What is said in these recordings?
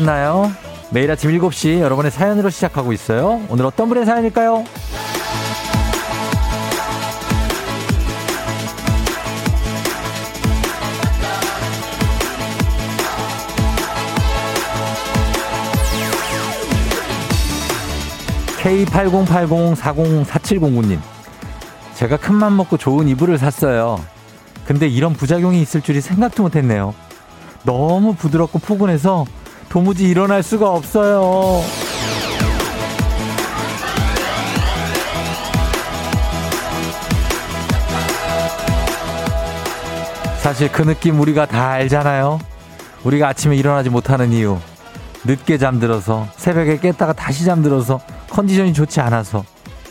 잘 잤나요? 매일 아침 7시 여러분의 사연으로 시작하고 있어요. 오늘 어떤 분의 사연일까요? K8080404709님. 제가 큰맘 먹고 좋은 이불을 샀어요. 근데 이런 부작용이 있을 줄이 생각도 못했네요. 너무 부드럽고 포근해서 도무지 일어날 수가 없어요. 사실 그 느낌 우리가 다 알잖아요. 우리가 아침에 일어나지 못하는 이유. 늦게 잠들어서 새벽에 깼다가 다시 잠들어서 컨디션이 좋지 않아서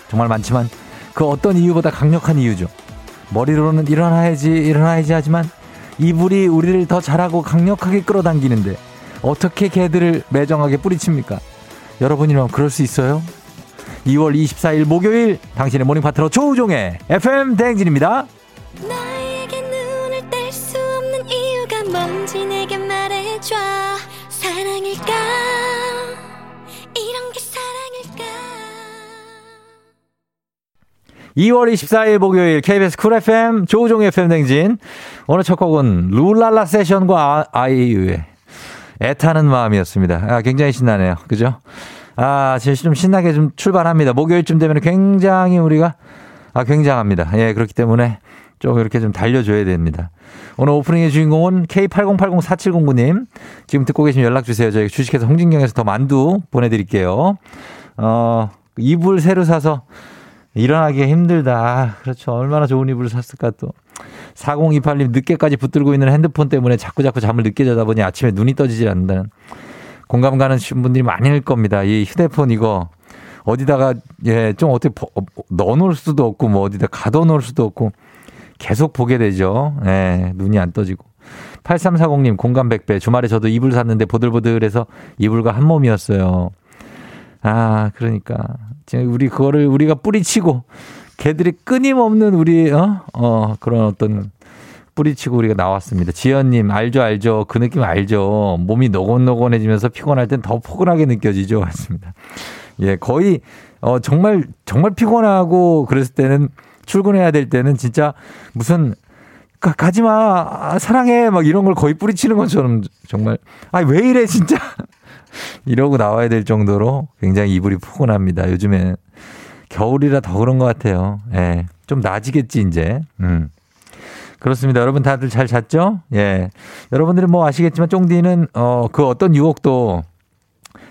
정말 많지만 그 어떤 이유보다 강력한 이유죠. 머리로는 일어나야지 일어나야지 하지만 이불이 우리를 더 잘하고 강력하게 끌어당기는데 어떻게 개들을 매정하게 뿌리칩니까? 여러분이라면 그럴 수 있어요? 2월 24일 목요일 당신의 모닝 파트너 조우종의 FM 대행진입니다. 나에게 눈을 뗄수 없는 이유가 뭔지 내게 말해줘 사랑일까 이런 게 사랑일까 2월 24일 목요일 KBS 쿨 FM 조우종의 FM 댕진 오늘 첫 곡은 룰랄라 세션과 아, 아이유의 애타는 마음이었습니다. 아, 굉장히 신나네요. 그죠? 아, 좀 신나게 좀 출발합니다. 목요일쯤 되면 굉장히 우리가 아, 굉장합니다. 예, 그렇기 때문에 좀 이렇게 좀 달려줘야 됩니다. 오늘 오프닝의 주인공은 K80804709님. 지금 듣고 계시면 연락주세요. 저희 주식회사 홍진경에서 더 만두 보내드릴게요. 어, 이불 새로 사서 일어나기 힘들다. 아, 그렇죠. 얼마나 좋은 이불을 샀을까 또. 4028님 늦게까지 붙들고 있는 핸드폰 때문에 자꾸 자꾸 잠을 늦게 자다 보니 아침에 눈이 떠지질 않는다는 공감 가는 분들이 많을 겁니다. 이 휴대폰 이거 어디다가 예, 좀 어떻게 넣어 놓을 수도 없고 뭐 어디다 가둬 놓을 수도 없고 계속 보게 되죠. 예, 눈이 안 떠지고. 8340님 공감 100배 주말에 저도 이불 샀는데 보들보들해서 이불과 한 몸이었어요. 아, 그러니까 지금 우리 그거를 우리가 뿌리치고 개들이 끊임없는 우리 어, 어 그런 어떤 뿌리치고 우리가 나왔습니다. 지연님 알죠 알죠 그 느낌 알죠. 몸이 노곤노곤해지면서 피곤할 땐 더 포근하게 느껴지죠. 맞습니다. 예 거의 어 정말 정말 피곤하고 그랬을 때는 출근해야 될 때는 진짜 무슨 가, 가지 마 사랑해 막 이런 걸 거의 뿌리치는 것처럼 정말 아 왜 이래 진짜 이러고 나와야 될 정도로 굉장히 이불이 포근합니다. 요즘에 겨울이라 더 그런 것 같아요. 예. 좀 나아지겠지, 이제. 음. 그렇습니다. 여러분 다들 잘 잤죠? 예. 여러분들은 뭐 아시겠지만 쫑디는 어, 그 어떤 유혹도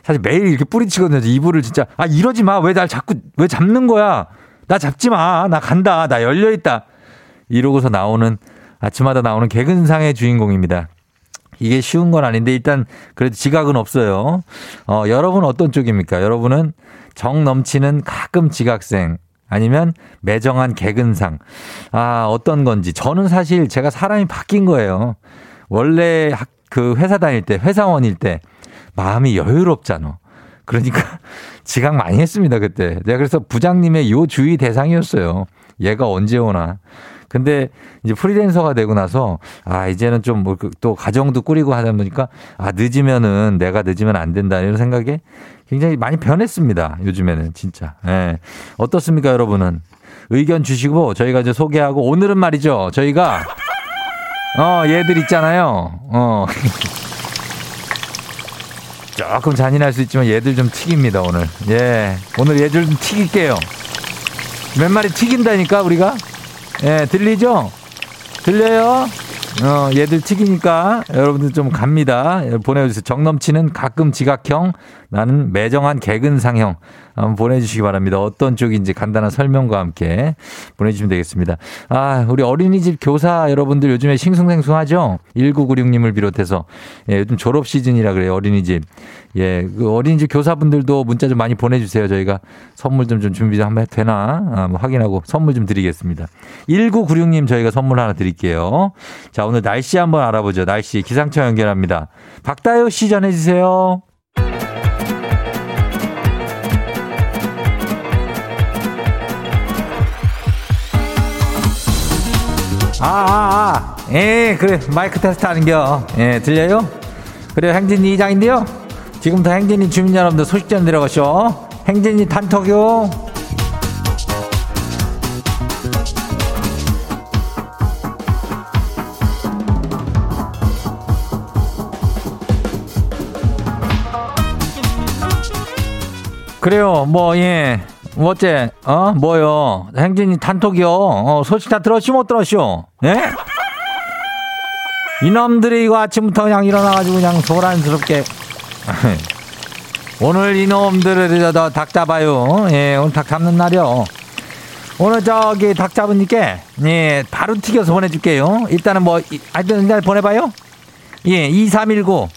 사실 매일 이렇게 뿌리치거든요. 이불을 진짜 아 이러지 마. 왜 날 자꾸 왜 잡는 거야? 나 잡지 마. 나 간다. 나 열려 있다. 이러고서 나오는 아침마다 나오는 개근상의 주인공입니다. 이게 쉬운 건 아닌데 일단 그래도 지각은 없어요. 어, 여러분 어떤 쪽입니까? 여러분은 정 넘치는 가끔 지각생 아니면 매정한 개근상. 아, 어떤 건지. 저는 사실 제가 사람이 바뀐 거예요. 원래 그 회사 다닐 때, 회사원일 때 마음이 여유롭잖아. 그러니까 지각 많이 했습니다, 그때. 내가 그래서 부장님의 요 주의 대상이었어요. 얘가 언제 오나. 근데 이제 프리랜서가 되고 나서 아 이제는 좀또 뭐 가정도 꾸리고 하다 보니까 아 늦으면은 내가 늦으면 안 된다 이런 생각에 굉장히 많이 변했습니다. 요즘에는 진짜. 예. 어떻습니까, 여러분은? 의견 주시고 저희가 이제 소개하고 오늘은 말이죠. 저희가 어 얘들 있잖아요. 어. 조금 잔인할 수 있지만 얘들 좀 튀깁니다 오늘. 예, 오늘 얘들 좀 튀길게요. 몇 마리 튀긴다니까 우리가. 예, 들리죠? 들려요? 어, 얘들 튀기니까 여러분들 좀 갑니다. 보내주세요. 정 넘치는 가끔 지각형, 나는 매정한 개근상형. 한번 보내주시기 바랍니다. 어떤 쪽인지 간단한 설명과 함께 보내주시면 되겠습니다. 아, 우리 어린이집 교사 여러분들 요즘에 싱숭생숭하죠? 1996님을 비롯해서. 예, 요즘 졸업 시즌이라 그래요, 어린이집. 예, 그 어린이집 교사분들도 문자 좀 많이 보내주세요. 저희가 선물 좀, 좀 준비 좀 한번 되나? 아, 뭐 확인하고 선물 좀 드리겠습니다. 1996님 저희가 선물 하나 드릴게요. 자, 오늘 날씨 한번 알아보죠. 날씨 기상청 연결합니다. 박다효 씨 전해주세요. 아, 아, 아. 예, 그래. 마이크 테스트 하는겨. 예, 들려요? 그래요. 행진이 이장인데요. 지금부터 행진이 주민 여러분들 소식 좀 들어가시오. 행진이 단톡요. 그래요. 뭐 예. 뭐 어째? 어? 뭐요? 행진이 단톡이요. 어, 소식 다 들었시 못 들었쇼? 예? 이놈들이 이거 아침부터 그냥 일어나가지고 그냥 소란스럽게 오늘 이놈들을 닭 잡아요. 예, 오늘 닭 잡는 날이요. 오늘 저기 닭 잡으니까 예, 바로 튀겨서 보내줄게요. 일단은 뭐 하여튼 일단 보내봐요. 예, 2319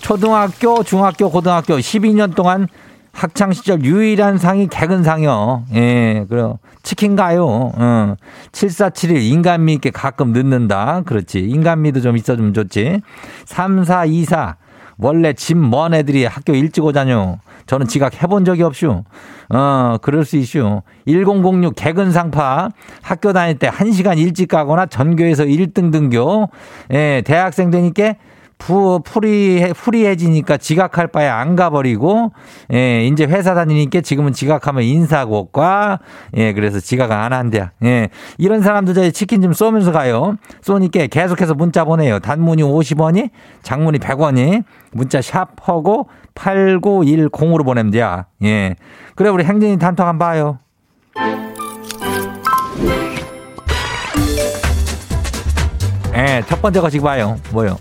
초등학교, 중학교, 고등학교 12년 동안 학창 시절 유일한 상이 개근 상이요. 예, 그래요. 치킨 가요. 어. 7471 인간미 있게 가끔 늦는다. 그렇지. 인간미도 좀 있어주면 좋지. 3424 원래 집 먼 애들이 학교 일찍 오자뇨. 저는 지각 해본 적이 없슈. 어, 그럴 수 있슈. 1006 개근 상파. 학교 다닐 때 1시간 일찍 가거나 전교에서 1등 등교. 예, 대학생 되니까 푸, 풀이, 풀이해지니까 지각할 바에 안 가버리고, 예, 이제 회사 다니니까 지금은 지각하면 인사고과, 예, 그래서 지각 안 한대요. 예, 이런 사람들 저희 치킨 좀 쏘면서 가요. 쏘니까 계속해서 문자 보내요. 단문이 50원이, 장문이 100원이, 문자 샵 하고 8910으로 보내면 돼요. 예. 그래, 우리 행진이 단톡 한번 봐요. 예, 첫 번째 거 지금 봐요. 뭐요?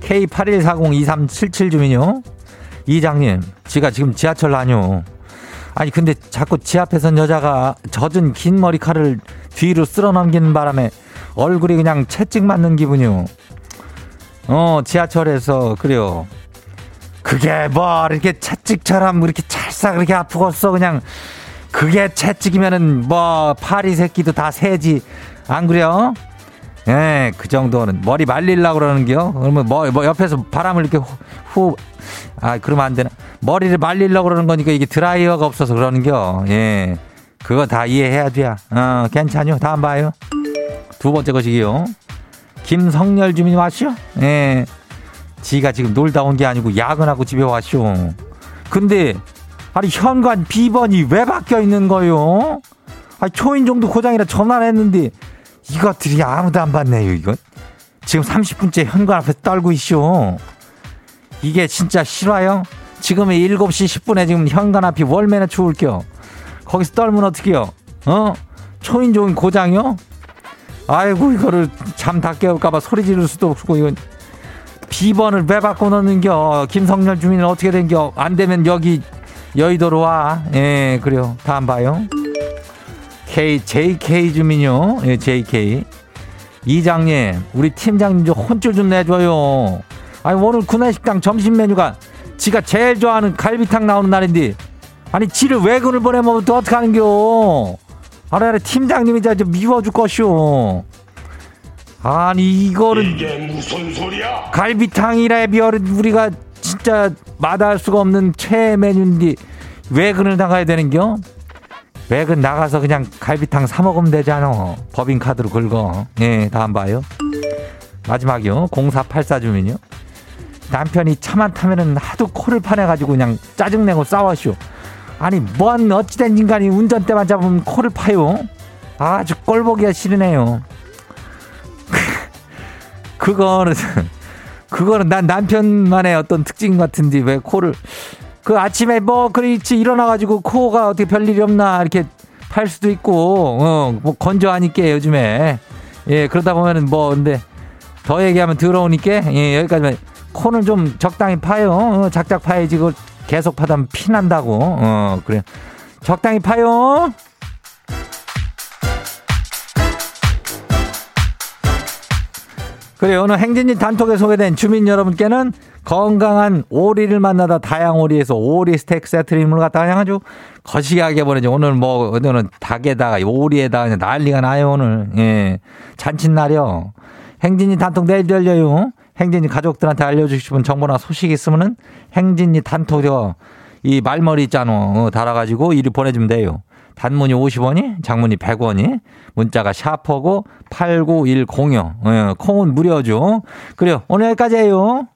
K81402377 주민요. 이장님, 지가 지금 지하철 다녀. 아니, 근데 자꾸 지 앞에선 여자가 젖은 긴 머리칼을 뒤로 쓸어 넘기는 바람에 얼굴이 그냥 채찍 맞는 기분이요. 어, 지하철에서, 그래요. 그게 뭐, 이렇게 채찍처럼 이렇게 찰싹 이렇게 아프겠어. 그냥, 그게 채찍이면은 뭐, 파리 새끼도 다 새지. 안 그래요? 예, 그 정도는 머리 말릴라 그러는겨. 그러면 뭐, 뭐 옆에서 바람을 이렇게 후, 후, 아 그러면 안 되나? 머리를 말릴라 그러는 거니까 이게 드라이어가 없어서 그러는겨. 예, 그거 다 이해해야 돼야. 어, 괜찮요. 다음 봐요. 두 번째 것이기요. 김성열 주민 왔쇼? 예, 지가 지금 놀다 온 게 아니고 야근하고 집에 왔쇼. 근데 아니 현관 비번이 왜 바뀌어 있는 거요? 아 초인 정도 고장이라 전화를 했는데 이것들이 아무도 안 받네요, 이건. 지금 30분째 현관 앞에 떨고 있쇼. 이게 진짜 싫어요? 지금은 7시 10분에 지금 현관 앞이 월매나 추울겨. 거기서 떨면 어떡해요? 어? 초인종 고장이요? 아이고, 이거를 잠 다 깨울까봐 소리 지를 수도 없고, 이건. 비번을 왜 바꿔놓는겨? 김성렬 주민은 어떻게 된겨? 안 되면 여기 여의도로 와. 예, 그래요. 다음 봐요. K, JK 주민요. 예, JK. 이장님, 우리 팀장님 좀 혼쭐 좀 내줘요. 아니, 오늘 구내식당 점심 메뉴가 지가 제일 좋아하는 갈비탕 나오는 날인데, 아니, 지를 외근을 보내면 또 어떡하는겨? 아래 아래 팀장님이 자 미워 줄 것이오. 아니, 이거는. 이게 무슨 소리야? 갈비탕이라 비어를 우리가 진짜 마다할 수가 없는 최애 메뉴인데, 외근을 나가야 되는겨? 외근 나가서 그냥 갈비탕 사 먹으면 되잖아. 법인카드로 긁어. 예, 다음 봐요. 마지막이요. 0484 주민요. 남편이 차만 타면은 하도 코를 파내가지고 그냥 짜증내고 싸워쇼. 아니, 뭔 어찌된 인간이 운전대만 잡으면 코를 파요? 아주 꼴보기가 싫으네요. 그거는, 그거는 난 남편만의 어떤 특징 같은데 왜 코를, 그 아침에 뭐 그렇지 일어나가지고 코가 어떻게 별일이 없나 이렇게 팔 수도 있고 어 뭐 건조하니까 요즘에. 예 그러다 보면은 뭐 근데 더 얘기하면 더러우니까 예 여기까지만. 코는 좀 적당히 파요. 어, 작작 파야지 그 계속 파다면 피 난다고. 어 그래. 적당히 파요. 그래 오늘 행진이 단톡에 소개된 주민 여러분께는 건강한 오리를 만나다 다양오리에서 오리 스테이크 세트를 힘을 갖다가 그냥 아주 거시기하게 보내죠. 오늘 뭐, 오늘은 닭에다가 오리에다가 난리가 나요, 오늘. 예. 잔칫날이요. 행진이 단톡 내일 열려요. 행진이 가족들한테 알려주고 싶은 정보나 소식 있으면은 행진이 단톡이요. 이 말머리 있잖아. 어, 달아가지고 이리 보내주면 돼요. 단문이 50원이, 장문이 100원이, 문자가 샤퍼고 89106. 예, 콩은 무료죠. 그래요. 오늘 여기까지예요.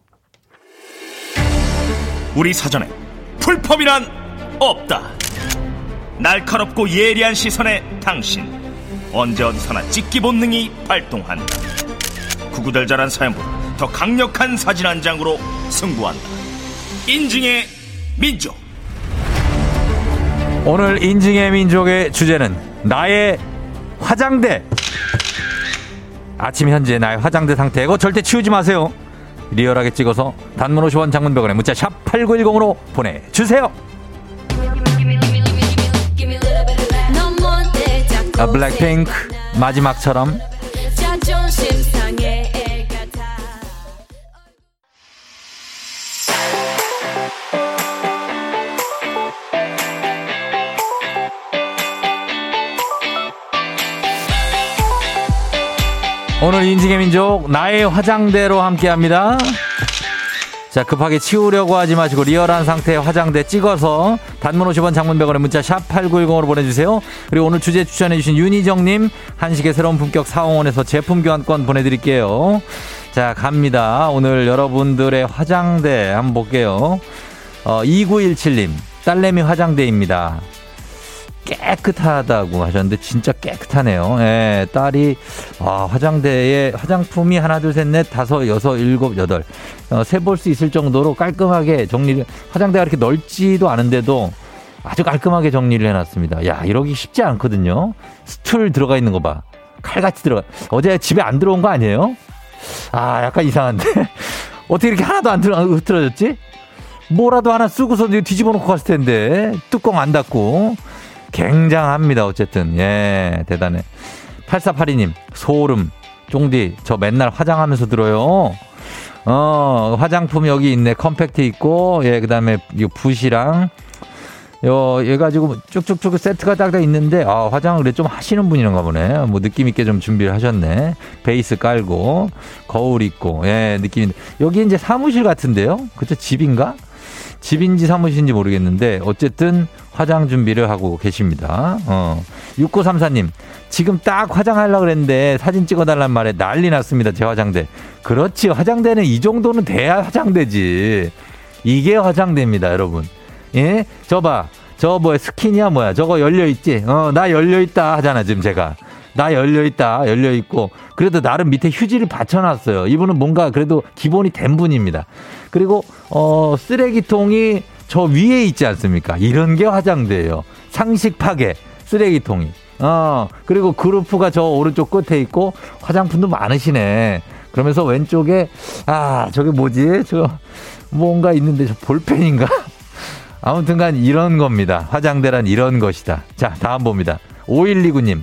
우리 사전에 풀펌이란 없다. 날카롭고 예리한 시선에 당신 언제 어디서나 찍기 본능이 발동한다. 구구절절한 사연보다 더 강력한 사진 한 장으로 승부한다. 인증의 민족. 오늘 인증의 민족의 주제는 나의 화장대. 아침 현재 나의 화장대 상태 이거 절대 치우지 마세요. 리얼하게 찍어서 단문 50원 장문병원에 문자 샵 8910으로 보내주세요. 아, 블랙핑크 마지막처럼 오늘 인증의 민족 나의 화장대로 함께합니다. 자 급하게 치우려고 하지 마시고 리얼한 상태의 화장대 찍어서 단문 50원 장문 100원의 문자 샵 8910으로 보내주세요. 그리고 오늘 주제 추천해주신 윤희정님 한식의 새로운 품격 사홍원에서 제품 교환권 보내드릴게요. 자 갑니다. 오늘 여러분들의 화장대 한번 볼게요. 어, 2917님 딸내미 화장대입니다. 깨끗하다고 하셨는데 진짜 깨끗하네요. 예, 딸이 아, 화장대에 화장품이 하나 둘 셋 넷 다섯 여섯 일곱 여덟 어, 세볼 수 있을 정도로 깔끔하게 정리를 화장대가 이렇게 넓지도 않은데도 아주 깔끔하게 정리를 해놨습니다. 야 이러기 쉽지 않거든요. 스툴 들어가 있는 거 봐. 칼같이 들어가. 어제 집에 안 들어온 거 아니에요? 아 약간 이상한데 어떻게 이렇게 하나도 안 들어 흐트러졌지? 뭐라도 하나 쓰고서 뒤집어 놓고 갔을 텐데 뚜껑 안 닫고 굉장합니다. 어쨌든 예 대단해. 8482님 소름 쫑디 저 맨날 화장하면서 들어요. 어 화장품 여기 있네 컴팩트 있고 예 그 다음에 이 붓이랑 요, 얘 가지고 쭉쭉쭉 세트가 딱딱 있는데, 아, 화장을 그래 좀 하시는 분이란가 보네. 뭐 느낌 있게 좀 준비를 하셨네. 베이스 깔고, 거울 있고, 예, 느낌. 여기 이제 사무실 같은데요? 그쵸? 집인가? 집인지 사무실인지 모르겠는데, 어쨌든 화장 준비를 하고 계십니다. 어. 6934님, 지금 딱 화장하려고 그랬는데 사진 찍어달란 말에 난리 났습니다. 제 화장대. 그렇지. 화장대는 이 정도는 돼야 화장대지. 이게 화장대입니다, 여러분. 예? 저 봐. 저 뭐야, 스킨이야, 뭐야. 저거 열려있지? 어, 나 열려있다 하잖아, 지금 제가. 나 열려있다, 열려있고. 그래도 나름 밑에 휴지를 받쳐놨어요. 이분은 뭔가 그래도 기본이 된 분입니다. 그리고, 어, 쓰레기통이 저 위에 있지 않습니까? 이런 게 화장대예요. 상식 파괴, 쓰레기통이. 어, 그리고 그루프가 저 오른쪽 끝에 있고 화장품도 많으시네. 그러면서 왼쪽에, 아, 저게 뭐지? 저, 뭔가 있는데 저 볼펜인가? 아무튼간 이런 겁니다. 화장대란 이런 것이다. 자, 다음 봅니다. 5129님.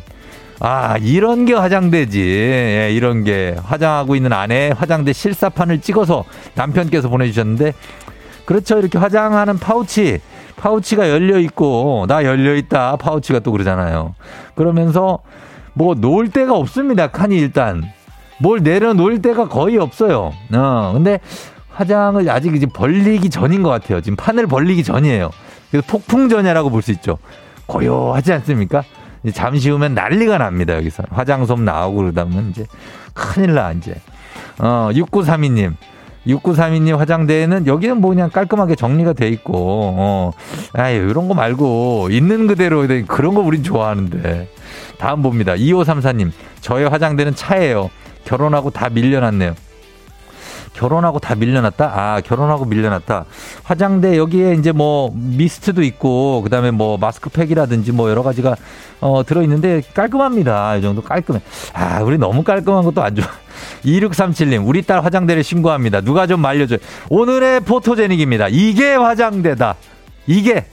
아, 이런 게 화장대지. 예, 이런 게. 화장하고 있는 아내 화장대 실사판을 찍어서 남편께서 보내주셨는데, 그렇죠. 이렇게 화장하는 파우치. 파우치가 열려 있고, 나 열려 있다. 파우치가 또 그러잖아요. 그러면서, 뭐, 놓을 데가 없습니다. 칸이 일단. 뭘 내려놓을 데가 거의 없어요. 어, 근데 화장을 아직 이제 벌리기 전인 것 같아요. 지금 판을 벌리기 전이에요. 그래서 폭풍전야라고 볼 수 있죠. 고요하지 않습니까? 잠시 후면 난리가 납니다. 여기서 화장솜 나오고 그러다 보면 이제 큰일 나 이제. 어 6932님. 6932님 화장대에는 여기는 뭐 그냥 깔끔하게 정리가 돼 있고, 어, 아유, 이런 거 말고, 있는 그대로 그런 거 우린 좋아하는데. 다음 봅니다. 2534님, 저의 화장대는 차예요. 결혼하고 다 밀려났네요. 결혼하고 다 밀려났다? 아, 결혼하고 밀려났다. 화장대 여기에 이제 뭐 미스트도 있고, 그 다음에 뭐 마스크팩이라든지 뭐 여러 가지가 어, 들어 있는데 깔끔합니다. 이 정도 깔끔해. 아, 우리 너무 깔끔한 것도 안 좋아. 2637님, 우리 딸 화장대를 신고합니다. 누가 좀 말려줘요. 오늘의 포토제닉입니다. 이게 화장대다. 이게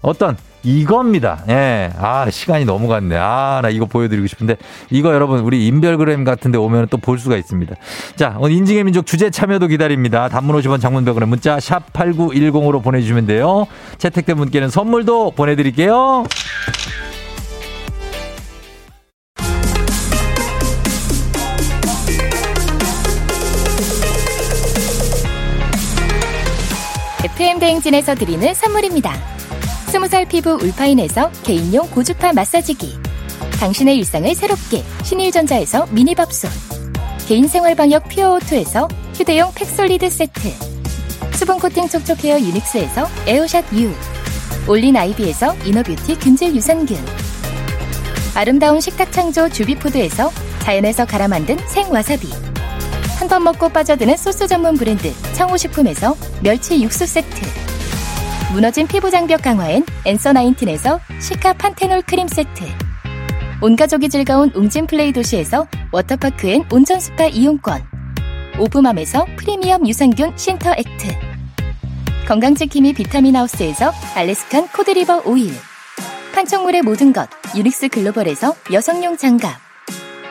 어떤 이겁니다. 예. 아, 시간이 너무 갔네. 아, 나 이거 보여드리고 싶은데. 이거 여러분, 우리 인별그램 같은 데 오면 또 볼 수가 있습니다. 자, 오늘 인증의 민족 주제 참여도 기다립니다. 단문 50원 장문벽으로 문자 샵8910으로 보내주시면 돼요. 채택된 분께는 선물도 보내드릴게요. 대행진에서 드리는 선물입니다. 스무 살 피부 울파인에서 개인용 고주파 마사지기. 당신의 일상을 새롭게 신일전자에서 미니밥솥. 개인생활 방역 퓨어오투에서 휴대용 팩솔리드 세트. 수분 코팅 촉촉 헤어 유닉스에서 에어샷 U 올린 아이비에서 inner beauty 균질 유산균 아름다운 식탁 창조 주비푸드에서 자연에서 갈아 만든 생와사비 한 번 먹고 빠져드는 소스 전문 브랜드 청호식품에서 멸치 육수 세트 무너진 피부 장벽 강화엔 앤서 나인틴에서 cica panthenol 크림 세트. 온 가족이 즐거운 웅진 플레이 도시에서 워터파크 and 온천 스파 이용권. 오브맘에서 프리미엄 유산균 신터 액트. 건강지킴이 비타민 하우스에서 Alaskan cod liver 오일. 판촉물의 모든 것 유닉스 글로벌에서 여성용 장갑.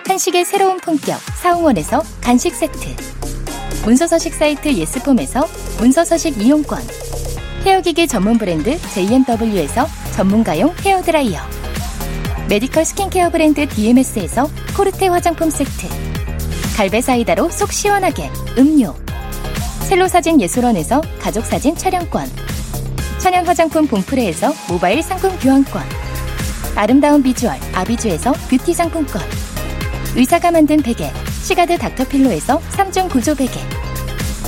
한식의 새로운 품격 사홍원에서 간식 세트. 문서서식 사이트 예스폼에서 문서서식 이용권 hair기기 전문 브랜드 J&W에서 전문가용 헤어드라이어. medical skincare 브랜드 DMS에서 코르테 화장품 세트. 갈베 사이다로 속 시원하게 음료. 셀로 사진 예술원에서 가족 사진 촬영권. 천연 화장품 봉프레에서 모바일 상품 교환권. 아름다운 비주얼 아비주에서 뷰티 상품권. 의사가 만든 베개 시가드 닥터필로에서 3중 구조 베개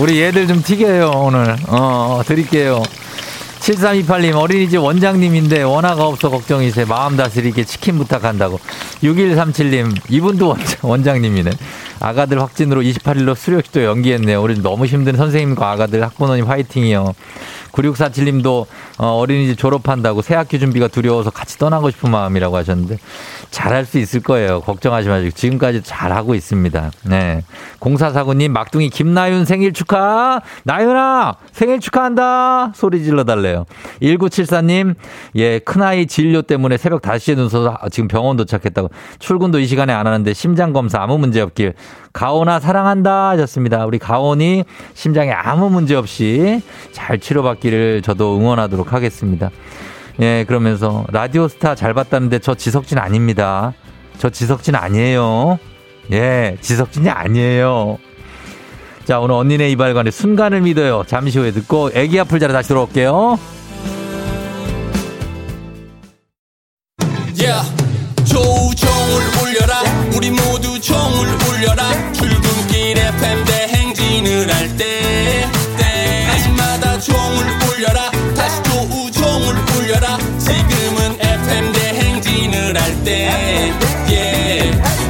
우리 얘들 좀 튀겨요, 오늘. 어, 드릴게요. 7328님, 어린이집 원장님인데 원화가 없어 걱정이세. 마음 다스리게 치킨 부탁한다고. 6137님, 이분도 원장, 원장님이네. 아가들 확진으로 28일로 수료식도 연기했네요. 우리 너무 힘든 선생님과 아가들 학부모님 화이팅이요. 9647님도 어, 린이집 졸업한다고 새 학기 준비가 두려워서 같이 떠나고 싶은 마음이라고 하셨는데 잘할 수 있을 거예요. 걱정하지 마시고 지금까지 잘하고 있습니다. 네. 0449님 막둥이 김나윤 생일 축하. 나윤아 생일 축하한다. 소리 질러 달래요. 1974님 예 큰아이 진료 때문에 새벽 5시에 눈 서서 지금 병원 도착했다고 출근도 이 시간에 안 하는데 심장 검사 아무 문제 없길 가온아 사랑한다 하셨습니다. 우리 가온이 심장에 아무 문제 없이 잘 치료받기를 저도 응원하도록 하겠습니다. 예, 그러면서 라디오 스타 잘 봤다는데 저 지석진 아닙니다. 저 지석진 아니에요. 예, 지석진이 아니에요. 자, 오늘 언니네 이발관의 순간을 믿어요. 잠시 후에 듣고 애기 아플 자리 다시 돌아올게요. 대행진을 할때 yeah.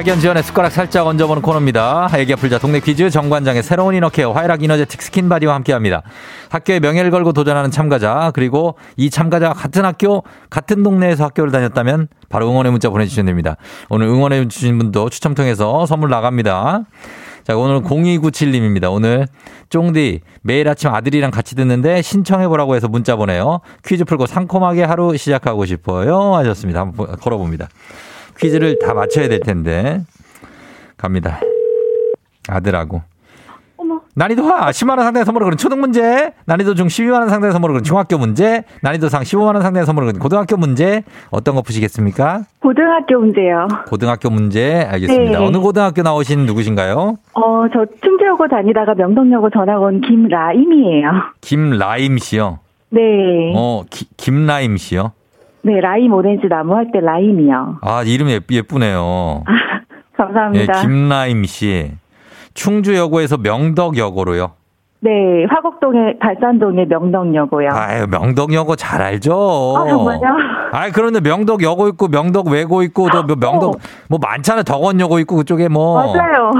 학연 지연의 숟가락 살짝 얹어보는 코너입니다. 애기야 풀자 동네 퀴즈 정관장의 새로운 inner care 화애락 이너제틱 스킨바디와 함께합니다. 학교의 명예를 걸고 도전하는 참가자 그리고 이 참가자가 같은 학교 같은 동네에서 학교를 다녔다면 바로 응원의 문자 보내주시면 됩니다. 오늘 응원해 주신 분도 추첨 통해서 선물 나갑니다. 자, 오늘 0297님입니다. 오늘 쫑디 매일 아침 아들이랑 같이 듣는데 신청해보라고 해서 문자 보내요. 퀴즈 풀고 상콤하게 하루 시작하고 싶어요. 하셨습니다. 한번 보- 걸어봅니다. 퀴즈를 다 맞춰야 될 텐데. 갑니다. 아들하고. 난이도 하 10만 원 상당의 선물을 그린 초등 문제, 난이도 중 12만 원 상당의 선물을 그린 중학교 문제, 난이도 상 15만 원 상당의 선물을 그린 고등학교 문제 어떤 거 푸시겠습니까? 고등학교 문제요. 고등학교 문제 알겠습니다. 네. 어느 고등학교 나오신 누구신가요? 어, 저 충주여고 다니다가 명동여고 전학 온 김라임이에요. 김라임 씨요. 네. 어, 기- 김라임 씨요. 네, 라임 오렌지 나무 할 때 라임이요. 아, 이름이 예쁘, 예쁘네요. 예, 감사합니다. 김라임 씨. 충주여고에서 명덕여고로요. 네, 화곡동의 발산동의 명덕여고요. 아유, 명덕여고 잘 알죠? 아, 정말요? 아이, 그런데 명덕여고 있고, 명덕외고 있고, 또뭐 명덕, 뭐 많잖아요. 덕원여고 있고, 그쪽에 뭐. 맞아요.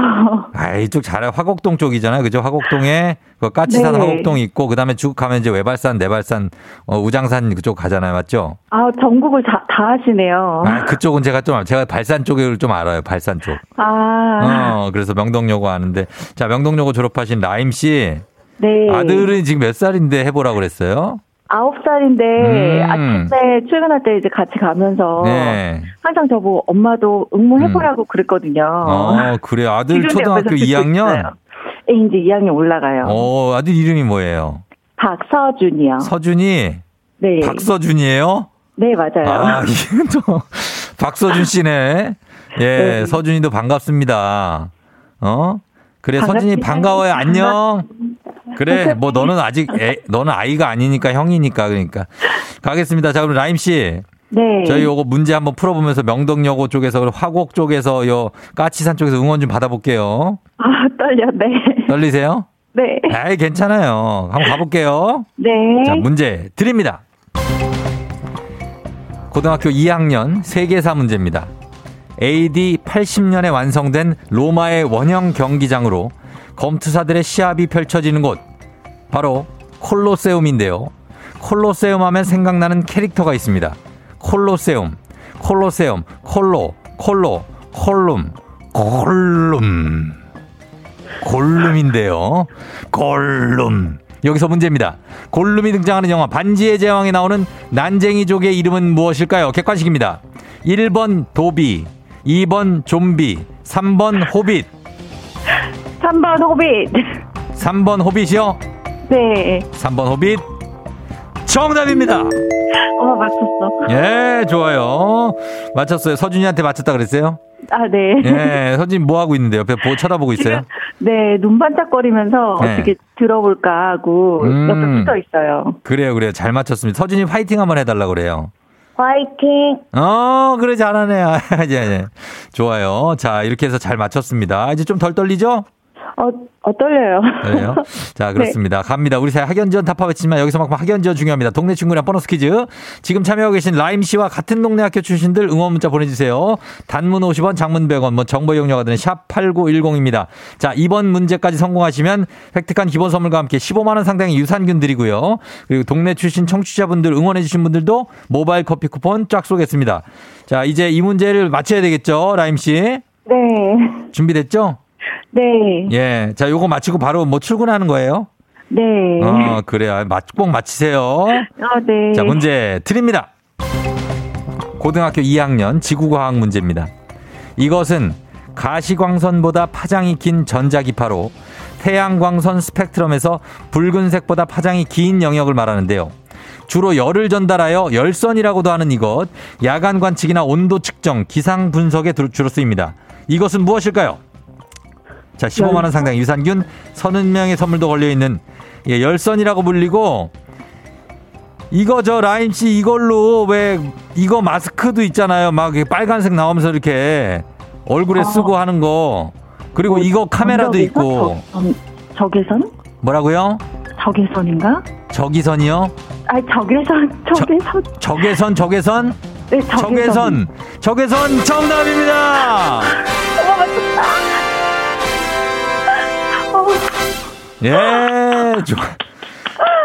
아, 이쪽 잘해. 화곡동 쪽이잖아요. 그죠? 화곡동에 그 까치산 네. 화곡동 있고, 그 다음에 쭉 가면 이제 외발산, 내발산, 어, 우장산 그쪽 가잖아요. 맞죠? 아, 전국을 다, 다 하시네요. 아, 그쪽은 제가 좀, 제가 발산 쪽을 좀 알아요. 발산 쪽. 아, 어, 그래서 명덕여고 아는데. 자, 명덕여고 졸업하신 라임 씨. 네. 아들은 지금 몇 살인데 해보라고 그랬어요? 아홉 살인데 음. 아침에 출근할 때 이제 같이 가면서 네. 항상 저보고 엄마도 응모해보라고 그랬거든요. 어, 그래. 아들 초등학교 옆에서 듣고 2학년? 네, 이제 2학년 올라가요. 어, 아들 이름이 뭐예요? 박서준이요. 서준이? 네. 박서준이에요? 네, 맞아요. 아, 이게 또, 박서준 씨네. 예, 네. 서준이도 반갑습니다. 어? 그래, 반갑습니다. 서준이 반가워요. 안녕. 그래, 뭐 너는 아직, 애, 너는 아이가 아니니까 형이니까, 그러니까. 가겠습니다. 자, 그럼 라임 씨. 네. 저희 요거 문제 한번 풀어보면서 명덕여고 쪽에서, 화곡 쪽에서, 요, 까치산 쪽에서 응원 좀 받아볼게요. 아, 떨려. 네. 떨리세요? 네. 아이, 괜찮아요. 한번 가볼게요. 네. 자, 문제 드립니다. 고등학교 2학년 세계사 문제입니다. AD 80년에 완성된 로마의 원형 경기장으로 검투사들의 시합이 펼쳐지는 곳 바로 콜로세움인데요. 콜로세움 하면 생각나는 캐릭터가 있습니다. 콜로세움, 콜로세움, 콜로, 콜로, 콜룸, 콜룸. 골룸인데요. 골룸. 여기서 문제입니다. 골룸이 등장하는 영화 반지의 제왕에 나오는 난쟁이족의 이름은 무엇일까요? 객관식입니다. 1번 도비, 2번 좀비, 3번 호빗, 3번 호빗. 3번 호빗이요? 네. 3번 호빗. 정답입니다. 어, 맞췄어. 예, 좋아요. 맞췄어요. 서준이한테 맞췄다 그랬어요? 아, 네. 예, 서준이 뭐 하고 있는데요? 옆에 보 쳐다보고 있어요? 네, 눈 반짝거리면서 네. 어떻게 들어볼까 하고 음. 옆에 붙어 있어요. 그래요, 그래요. 잘 맞췄습니다. 서준이 화이팅 한번 해달라고 그래요. 화이팅! 어, 그래, 잘하네. 아, 예, 예. 좋아요. 자, 이렇게 해서 잘 맞췄습니다. 이제 좀 덜 떨리죠? 어, 어, 떨려요. 그래요. 자, 그렇습니다. 갑니다. 우리 사회 학연지원 답합 했지만 여기서만큼 학연지원 중요합니다. 동네 친구랑 보너스 퀴즈. 지금 참여하고 계신 라임 씨와 같은 동네 학교 출신들 응원 문자 보내주세요. 단문 50원, 장문 100원, 뭐 정보 이용료가 드는 샵 8910입니다. 자, 이번 문제까지 성공하시면 획득한 기본 선물과 함께 15만원 상당의 유산균 드리고요. 그리고 동네 출신 청취자분들 응원해주신 분들도 모바일 커피 쿠폰 쫙 쏘겠습니다. 자, 이제 이 문제를 맞춰야 되겠죠, 라임 씨? 네. 준비됐죠? 네. 예. 자, 요거 마치고 바로 뭐 출근하는 거예요? 네. 어, 그래요. 맞, 꼭 맞히세요. 아, 네. 자, 문제 드립니다. 고등학교 2학년 지구과학 문제입니다. 이것은 가시광선보다 파장이 긴 전자기파로 태양광선 스펙트럼에서 붉은색보다 파장이 긴 영역을 말하는데요. 주로 열을 전달하여 열선이라고도 하는 이것, 야간 관측이나 온도 측정, 기상 분석에 두- 주로 쓰입니다. 이것은 무엇일까요? 자, 15만 원 상당 유산균 30명의 선물도 걸려 있는 예, 열선이라고 불리고 이거 저 라임 씨 이걸로 왜 이거 마스크도 있잖아요. 막 빨간색 나오면서 이렇게 얼굴에 쓰고 하는 거. 그리고 이거 카메라도 있고 저, 음, 적외선? 뭐라고요? 적외선인가? 적이선이요? 아, 적외선, 적외선. 적외선 적외선 네, 적외선. 적외선 적외선 정답입니다. 어머, 맞췄다. 예, 좋아.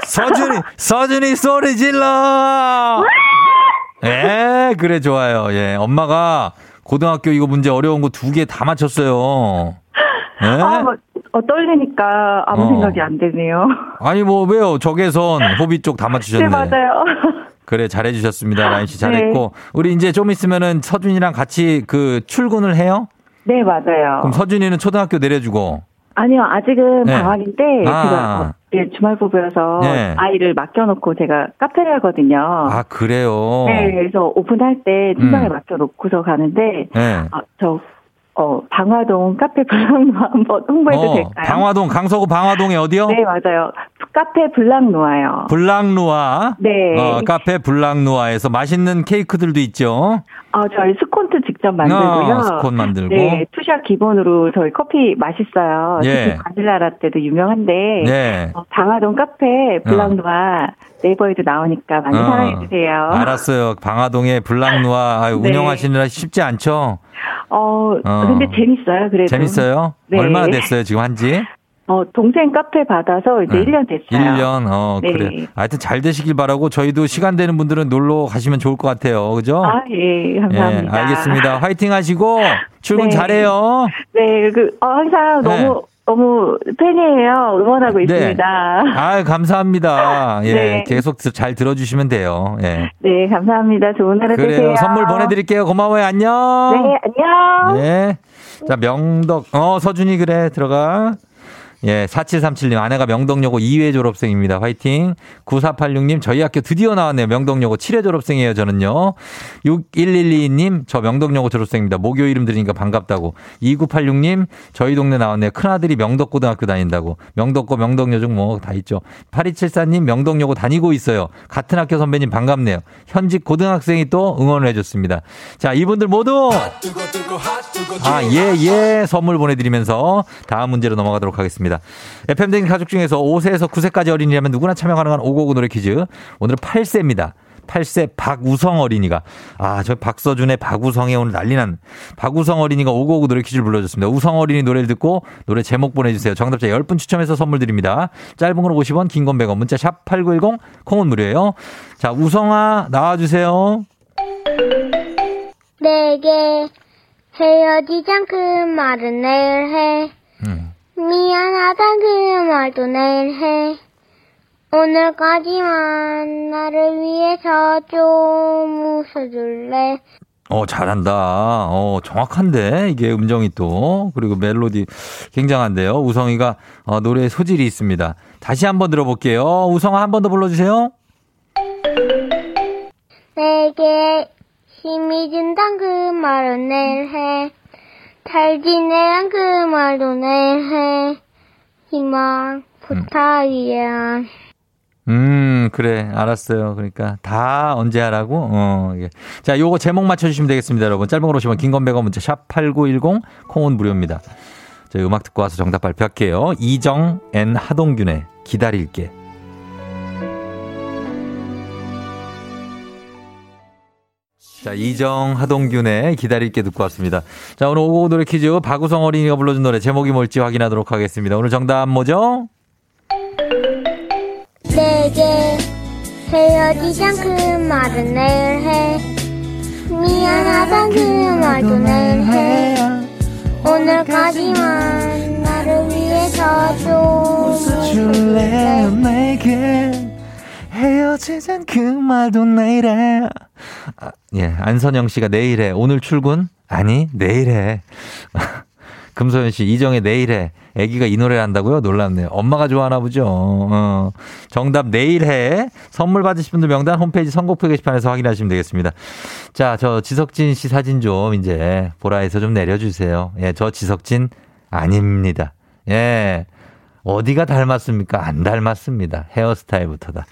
서준이, 서준이 소리 질러! 예, 그래, 좋아요. 예, 엄마가 고등학교 이거 문제 어려운 거 두 개 다 맞췄어요. 예? 아, 뭐, 어, 떨리니까 아무 어. 생각이 안 되네요. 아니, 뭐, 왜요? 적외선, 호비 쪽 다 맞추셨네. 네, 맞아요. 그래, 잘해주셨습니다. 라인 씨 잘했고. 네. 우리 이제 좀 있으면은 서준이랑 같이 그 출근을 해요? 네, 맞아요. 그럼 서준이는 초등학교 내려주고. 아니요, 아직은 네. 방학인데, 아. 제가 어, 예, 주말 부부여서 네. 아이를 맡겨놓고 제가 카페를 하거든요. 아, 그래요? 네, 그래서 오픈할 때 팀장에 음. 맡겨놓고서 가는데, 네. 아, 저, 어, 방화동 카페 블랑도 한번 홍보해도 어, 될까요? 방화동, 강서구 방화동에 어디요? 네, 맞아요. 카페 블랑노아요. 블랑누아. 네. 어, 카페 블랑누아에서 맛있는 케이크들도 있죠. 어, 저희 스콘트 직접 만들고요. 어, 스콘 만들고. 네, two shot 기본으로 저희 커피 맛있어요. 예. 특히 바닐라 라떼도 유명한데 네. 어, 방화동 카페 블랑노아 네이버에도 나오니까 많이 어, 사랑해 주세요. 알았어요. 방화동에 블랑누아 아유, 네. 운영하시느라 쉽지 않죠? 어, 어. 근데 재밌어요. 그래도. 재밌어요? 네. 얼마나 됐어요, 지금 한지? 어, 동생 카페 받아서 이제 네. 1년 됐어요. 1년, 어, 네. 그래. 하여튼 잘 되시길 바라고 저희도 시간 되는 분들은 놀러 가시면 좋을 것 같아요. 그죠? 아, 예, 예, 감사합니다. 알겠습니다. 화이팅 하시고 출근 네. 잘해요. 네, 그, 어, 항상 네. 너무, 너무 팬이에요. 응원하고 있습니다. 아, 감사합니다. 예, 네. 계속 잘 들어주시면 돼요. 예. 네, 감사합니다. 좋은 하루 그래요. 되세요. 선물 보내드릴게요. 고마워요. 안녕. 네, 안녕. 예. 자, 명덕, 어, 서준이 그래, 들어가. 예, 4737님, 아내가 명덕여고 2회 졸업생입니다. 화이팅. 9486님, 저희 학교 드디어 나왔네요. 명덕여고 7회 졸업생이에요, 저는요. 6112님, 저 명덕여고 졸업생입니다. 목요 이름 들으니까 반갑다고. 2986님, 저희 동네 나왔네요. 큰아들이 명덕고등학교 다닌다고. 명덕고, 명덕여중 뭐 다 있죠. 8274님, 명덕여고 다니고 있어요. 같은 학교 선배님 반갑네요. 현직 고등학생이 또 응원을 해줬습니다. 자, 이분들 모두 아, 예, 예. 선물 보내드리면서 다음 문제로 넘어가도록 하겠습니다. FM댕 가족 중에서 5세에서 9세까지 어린이라면 누구나 참여 가능한 559 노래 퀴즈. 오늘은 8세입니다. 8세 박우성 어린이가 아 저 박서준의 박우성에 오늘 난리난 박우성 어린이가 559 노래 퀴즈를 불러줬습니다. 우성 어린이 노래를 듣고 노래 제목 보내주세요. 정답자 10분 추첨해서 선물 드립니다. 짧은 건 50원 긴 건 100원 문자 샵 8910 콩은 무료예요. 자 우성아 나와주세요. 내게 헤어지잔 그 말은 내일 해. 음. 미안하단 그 말도 내일 해. 오늘까지만 나를 위해서 좀 웃어줄래. 어, 잘한다. 어, 정확한데, 이게 음정이 또. 그리고 멜로디 굉장한데요. 우성이가 어, 노래에 소질이 있습니다. 다시 한번 들어볼게요. 우성아 한 번 더 불러주세요. 내게 힘이 준단 그 말은 내일 해. 잘 지내란 그 말도 내일 해. 희망 부탁이야. 음, 그래. 알았어요. 그러니까 다 언제 하라고? 어, 예. 자, 요거 제목 맞춰 주시면 되겠습니다, 여러분. 짧은 건 50원 긴건 100원 문자 샵 8910 콩은 무료입니다. 저희 음악 듣고 와서 정답 발표할게요. 이정 and 하동균의 기다릴게. 자, 이정 하동균의 기다릴게 듣고 왔습니다. 자, 오늘 오고 노래 퀴즈 박우성 어린이가 불러준 노래 제목이 뭘지 확인하도록 하겠습니다. 오늘 정답 뭐죠? 내게 헤어지잔 그 말은 내일 해. 미안하단 그 말도 내일 해. 오늘까지만 나를 위해서 좀 웃어줄래. 내게 헤어지잔 그 말도 내일해. 아, 예, 안선영 씨가 내일해. 오늘 출근? 아니, 내일해. 금소연 씨, 이정의 내일해. 애기가 이 노래를 한다고요? 놀랍네요. 엄마가 좋아하나 보죠. 어. 정답 내일해. 선물 받으실 분들 명단 홈페이지 선곡표 게시판에서 확인하시면 되겠습니다. 자, 저 지석진 씨 사진 좀 이제 보라에서 좀 내려주세요. 예, 저 지석진 아닙니다. 예. 어디가 닮았습니까? 안 닮았습니다. 헤어스타일부터다.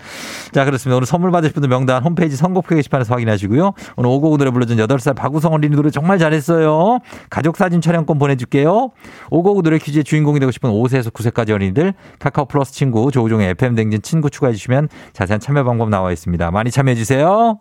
자, 그렇습니다. 오늘 선물 받으실 분들 명단 홈페이지 선곡표 게시판에서 확인하시고요. 오늘 오곡 노래 불러준 8살 박우성 어린이 노래 정말 잘했어요. 가족 사진 촬영권 보내줄게요. 오곡 노래 퀴즈의 주인공이 되고 싶은 5세에서 9세까지 어린이들 카카오 플러스 친구 조우종의 FM 댕진 친구 추가해 주시면 자세한 참여 방법 나와 있습니다. 많이 참여해 주세요.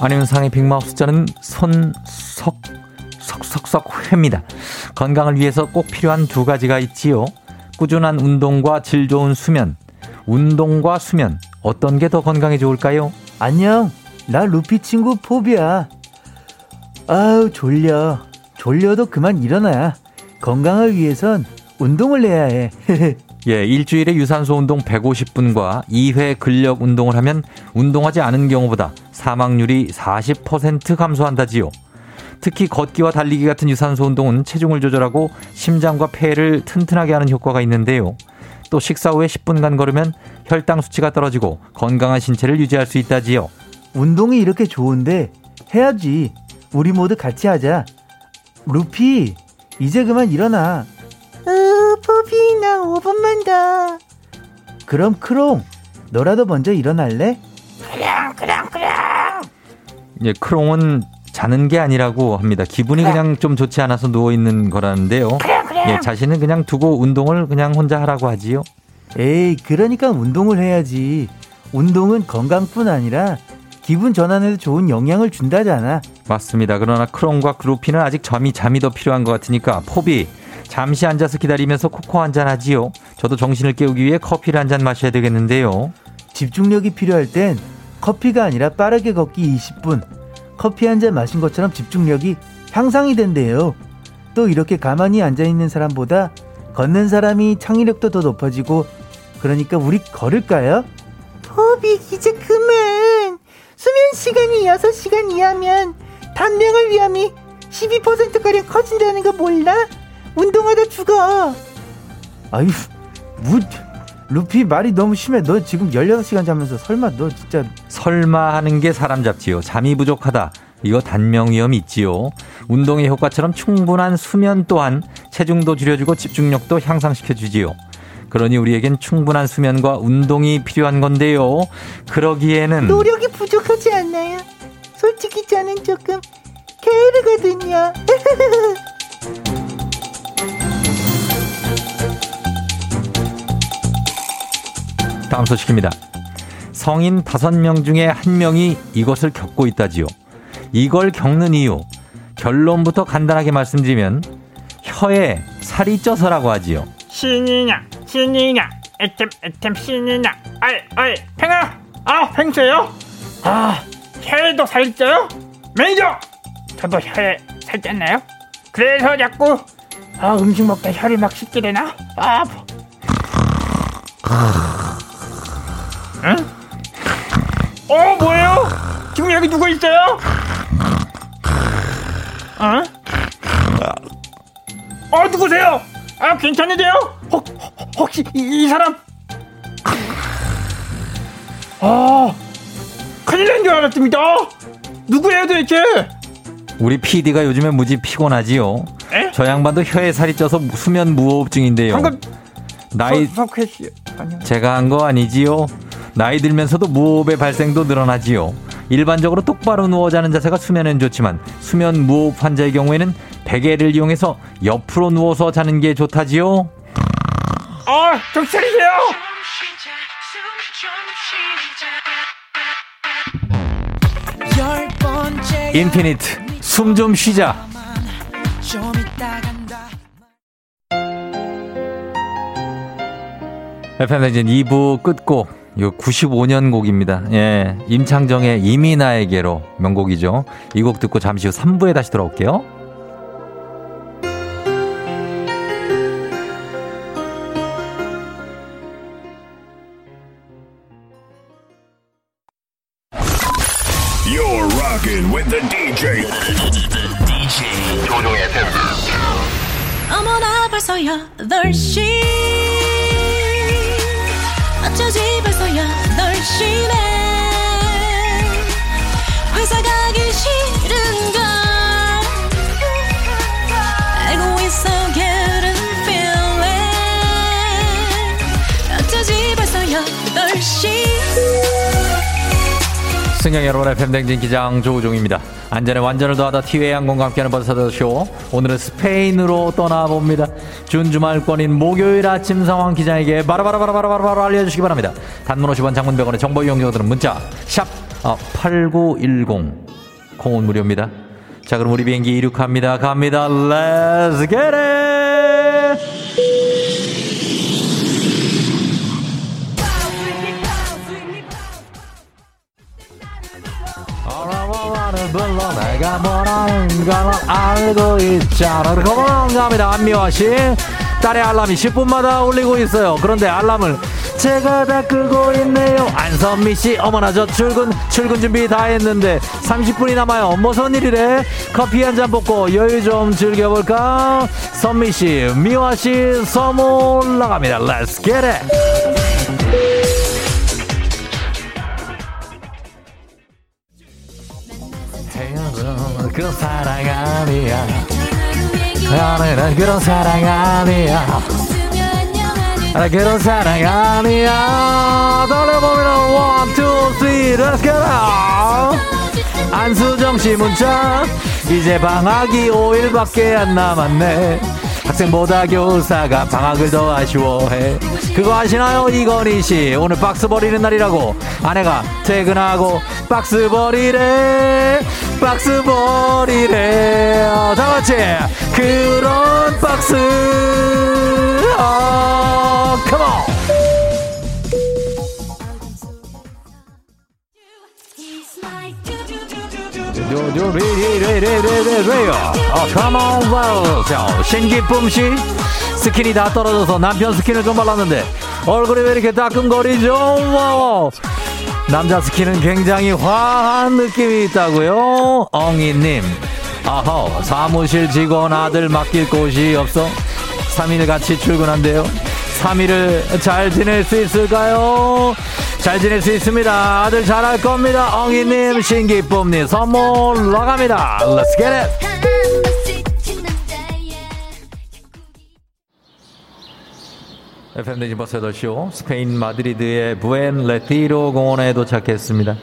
아니면 상의 빅마우스 숫자는 손석 석석석 회입니다. 건강을 위해서 꼭 필요한 두 가지가 있지요. 꾸준한 운동과 질 좋은 수면. 운동과 수면. 어떤 게 더 건강에 좋을까요? 안녕. 나 루피 친구 포비야. 아우, 졸려. 졸려도 그만 일어나. 건강을 위해선 운동을 해야 해. 예, 일주일에 유산소 운동 150분과 2회 근력 운동을 하면 운동하지 않은 경우보다 사망률이 40% 감소한다지요. 특히 걷기와 달리기 같은 유산소 운동은 체중을 조절하고 심장과 폐를 튼튼하게 하는 효과가 있는데요. 또 식사 후에 10분간 걸으면 혈당 수치가 떨어지고 건강한 신체를 유지할 수 있다지요. 운동이 이렇게 좋은데 해야지. 우리 모두 같이 하자. 루피, 이제 그만 일어나. 으, 포비, 나 5분만 더. 그럼 크롱, 너라도 먼저 일어날래? 예, 크롱은 자는 게 아니라고 합니다. 기분이 그냥 좀 좋지 않아서 누워 있는 거라는데요. 예, 자신은 그냥 두고 운동을 그냥 혼자 하라고 하지요. 에이, 그러니까 운동을 해야지. 운동은 건강뿐 아니라 기분 전환에도 좋은 영향을 준다잖아. 맞습니다. 그러나 크롱과 루피는 아직 잠이 잠이 더 필요한 것 같으니까 포비 잠시 앉아서 기다리면서 코코 한 잔 하지요. 저도 정신을 깨우기 위해 커피를 한 잔 마셔야 되겠는데요. 집중력이 필요할 땐 커피가 아니라 빠르게 걷기 20분. 커피 한 잔 마신 것처럼 집중력이 향상이 된대요. 또 이렇게 가만히 앉아 있는 사람보다 걷는 사람이 창의력도 더 높아지고 그러니까 우리 걸을까요? 포비 이제 그만. 수면 시간이 6시간 이하면 단명할 위험이 12%가량 커진다는 거 몰라? 운동하다 죽어. 아유, 뭐 루피 말이 너무 심해. 너 지금 16시간 자면서 설마 너 진짜 설마 하는 게 사람 잡지요. 잠이 부족하다. 이거 단명 위험이 있지요. 운동의 효과처럼 충분한 수면 또한 체중도 줄여주고 집중력도 향상시켜 주지요. 그러니 우리에겐 충분한 수면과 운동이 필요한 건데요. 그러기에는 노력이 부족하지 않나요? 솔직히 저는 조금 게으르거든요. 다음 소식입니다. 성인 5명 중에 1명이 이것을 겪고 있다지요. 이걸 겪는 이유 결론부터 간단하게 말씀드리면 혀에 살이 쪄서라고 하지요. 신이냐 신이냐 애템 애템 신이냐. 아이 아이 팽아! 아 팽수요? 아 혀에도 살 쪄요? 매니저! 저도 혀에 살 쪘나요. 그래서 자꾸 아 음식 먹다 혀를 막 씹게 되나? 아 어 뭐예요 지금 여기 누구 있어요 어? 어 누구세요? 아 괜찮으세요? 혹, 혹시 이, 이 사람? 아 큰일 난 줄 알았습니다. 누구예요 도대체? 우리 PD가 요즘에 무지 피곤하지요. 에? 저 양반도 혀에 살이 쪄서 수면 무호흡증인데요. 방금 나이 서, 석회 씨 아니요. 제가 한 거 아니지요. 나이 들면서도 무호흡의 발생도 늘어나지요. 일반적으로 똑바로 누워 자는 자세가 수면엔 좋지만 수면 무호흡 환자의 경우에는 베개를 이용해서 옆으로 누워서 자는 게 좋다지요. 아 정신 차리세요. 인피니트 숨 좀 쉬자. FM댕진 2부 끝곡 이거 95년 곡입니다. 예, 임창정의 이미 나에게로 명곡이죠. 이 곡 듣고 잠시 후 3부에 다시 돌아올게요. 승경 여러분의 팬댕진 기장 조우종입니다. 안전에 완전을 더하다 티웨이 항공과 함께하는 버스터쇼. 오늘은 스페인으로 떠나봅니다. 준 주말권인 목요일 아침 상황 기장에게 바로바로바로바로바로 알려주시기 바랍니다. 단문 50원 장문 100원의 정보 이용료들은 문자 샵 어, 8910 콩은 무료입니다. 자 그럼 우리 비행기 이륙합니다. 갑니다. Let's get it! 불러 내가 뭐라는 걸 알고 있잖아. 고맙습니다. 안미화씨 딸의 알람이 10분마다 울리고 있어요. 그런데 알람을 제가 다 끄고 있네요. 안선미씨 어머나 저 출근 출근 준비 다 했는데 30분이 남아요. 무슨 일이래? 커피 한잔 먹고 여유 좀 즐겨볼까? 선미씨 미화씨 선물 나갑니다. Let's 그 사랑 아니야. 나는 그런 사랑 아니야. 아, 그런 사랑 아니야. 돌려보면 one, two, three, get it 안수정 씨 문자. 이제 방학이 5일밖에 안 남았네 학생보다 교사가 방학을 더 아쉬워해. 그거 아시나요? 이건희 씨. 오늘 박스 버리는 날이라고. 아내가 퇴근하고 박스 버리래. 박스 버리래. 어, 다 같이 그런 박스. 어 come on 요요리리리리리리요 어 come on 와 신기쁨 씨. 스킨이 다 떨어져서 남편 스킨을 좀 발랐는데 얼굴이 왜 이렇게 따끔거리죠? 와 남자 스킨은 굉장히 화한 느낌이 있다고요? 엉이님. 아허 사무실 직원 아들 맡길 곳이 없어? 3일 같이 출근한대요? 3일을 잘 지낼 수 있을까요 잘 지낼 수 있습니다 아들 잘할 겁니다 엉이님 신기쁨님 선물 나갑니다 Let's get it FM 대행진 버스 8시호 스페인 마드리드의 부엔 레티로 공원에 도착했습니다.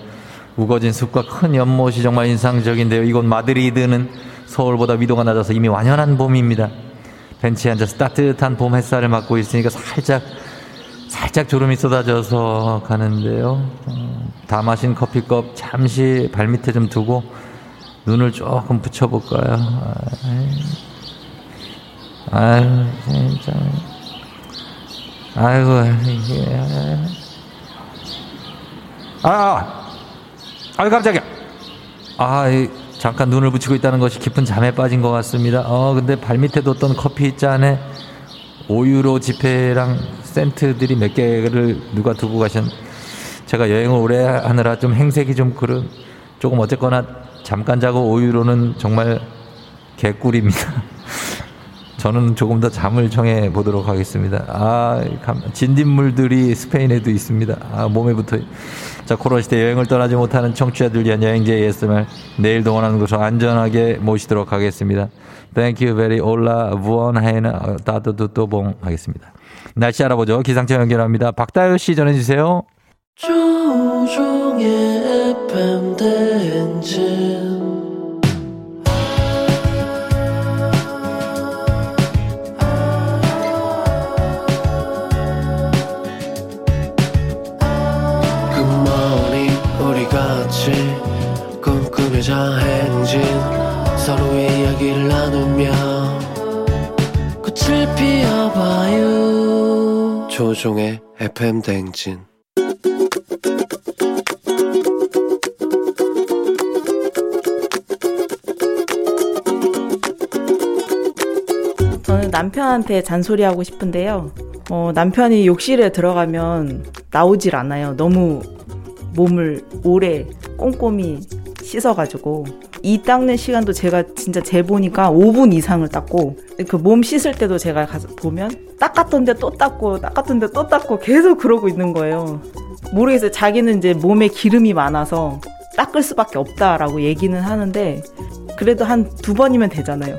우거진 숲과 큰 연못이 정말 인상적인데요. 이곳 마드리드는 서울보다 위도가 낮아서 이미 완연한 봄입니다. 벤치에 앉아서 따뜻한 봄 햇살을 맞고 있으니까 살짝 살짝 졸음이 쏟아져서 가는데요. 어, 다 마신 커피컵 잠시 발밑에 좀 두고 눈을 조금 붙여볼까요? 아유, 진짜. 아이고, 이게. 아, 아유, 깜짝이야. 아, 이, 잠깐 눈을 붙이고 있다는 것이 깊은 잠에 빠진 것 같습니다. 어, 근데 발밑에 뒀던 커피 잔에 5유로 지폐랑 센트들이 몇 개를 누가 두고 가셨, 제가 여행을 오래 하느라 좀 행색이 좀 그런, 조금 어쨌거나 잠깐 자고 5유로는 정말 개꿀입니다. 저는 조금 더 잠을 청해 보도록 하겠습니다. 아, 감- 진딧물들이 스페인에도 있습니다. 아, 몸에 붙어. 자, 코로나 시대 여행을 떠나지 못하는 청취자들 위한 여행제 ASMR 내일 동원하는 곳으로 안전하게 모시도록 하겠습니다. Thank you very 올라 부원하이나 따도도 또봉 하겠습니다. 날씨 알아보죠. 기상청 연결합니다. 박다효 씨 전해주세요. 조종의 FM 대행진 행진 서로의 이야기를 나누며 꽃을 피워봐요 조종의 FM 대행진 저는 남편한테 잔소리하고 싶은데요. 어, 남편이 욕실에 들어가면 나오질 않아요. 너무 몸을 오래 꼼꼼히 씻어가지고. 이 닦는 시간도 제가 진짜 재보니까 5분 이상을 닦고, 그 몸 씻을 때도 제가 가서 보면 닦았던데 또 닦고, 닦았던데 또 닦고 계속 그러고 있는 거예요. 모르겠어요. 자기는 이제 몸에 기름이 많아서 닦을 수밖에 없다라고 얘기는 하는데, 그래도 한 두 번이면 되잖아요.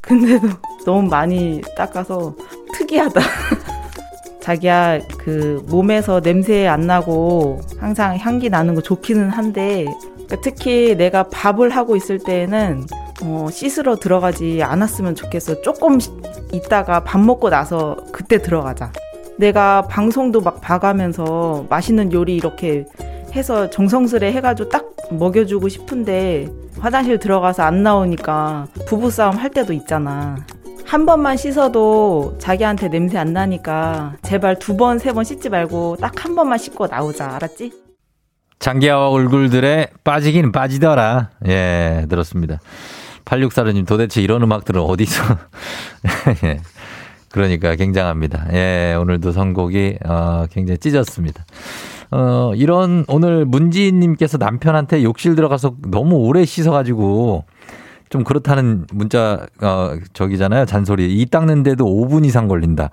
근데도 너무 많이 닦아서 특이하다. 자기야, 그, 몸에서 냄새 안 나고 항상 향기 나는 거 좋기는 한데, 그러니까 특히 내가 밥을 하고 있을 때에는, 어, 씻으러 들어가지 않았으면 좋겠어. 조금 시- 있다가 밥 먹고 나서 그때 들어가자. 내가 방송도 막 봐가면서 맛있는 요리 이렇게 해서 정성스레 해가지고 딱 먹여주고 싶은데 화장실 들어가서 안 나오니까 부부싸움 할 때도 있잖아. 한 번만 씻어도 자기한테 냄새 안 나니까 제발 두 번, 세 번 씻지 말고 딱 한 번만 씻고 나오자. 알았지? 장기하와 얼굴들에 빠지긴 빠지더라. 예, 들었습니다. 86사르님 도대체 이런 음악들은 어디서. 예. 그러니까 굉장합니다. 예, 오늘도 선곡이, 어, 굉장히 찢었습니다. 어, 이런, 오늘 문지인님께서 남편한테 욕실 들어가서 너무 오래 씻어가지고 좀 그렇다는 문자, 어, 저기잖아요. 잔소리. 이 닦는데도 5분 이상 걸린다.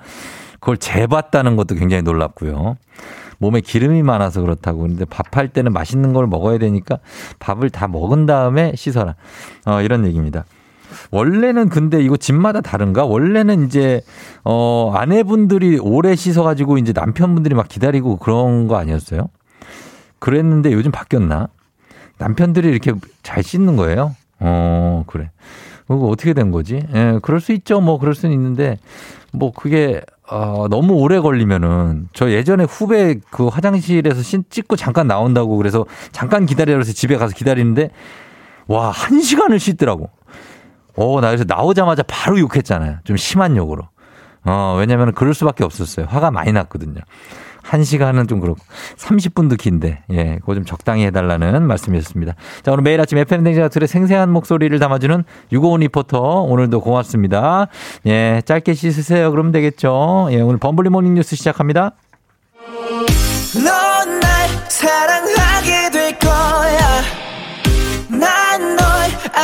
그걸 재봤다는 것도 굉장히 놀랍고요. 몸에 기름이 많아서 그렇다고. 근데 밥할 때는 맛있는 걸 먹어야 되니까 밥을 다 먹은 다음에 씻어라. 어, 이런 얘기입니다. 원래는 근데 이거 집마다 다른가? 원래는 이제 어 아내분들이 오래 씻어 가지고 이제 남편분들이 막 기다리고 그런 거 아니었어요? 그랬는데 요즘 바뀌었나? 남편들이 이렇게 잘 씻는 거예요? 어 그래. 그거 어떻게 된 거지? 예, 그럴 수 있죠. 뭐 그럴 수는 있는데 뭐 그게 어, 너무 오래 걸리면은 저 예전에 후배 그 화장실에서 신 찍고 잠깐 나온다고 그래서 잠깐 그래서 집에 가서 기다리는데 와, 한 시간을 씻더라고. 어, 나 그래서 나오자마자 바로 욕했잖아요. 좀 심한 욕으로. 어, 왜냐면 그럴 수밖에 없었어요. 화가 많이 났거든요. 한 시간은 좀 그렇고 30분도 긴데 예, 그거 좀 적당히 해달라는 말씀이었습니다. 자 오늘 매일 아침 FM 댕자들의 생생한 목소리를 담아주는 유고원 리포터 오늘도 고맙습니다. 예, 짧게 씻으세요. 그러면 되겠죠. 예, 오늘 범블리 모닝 뉴스 시작합니다.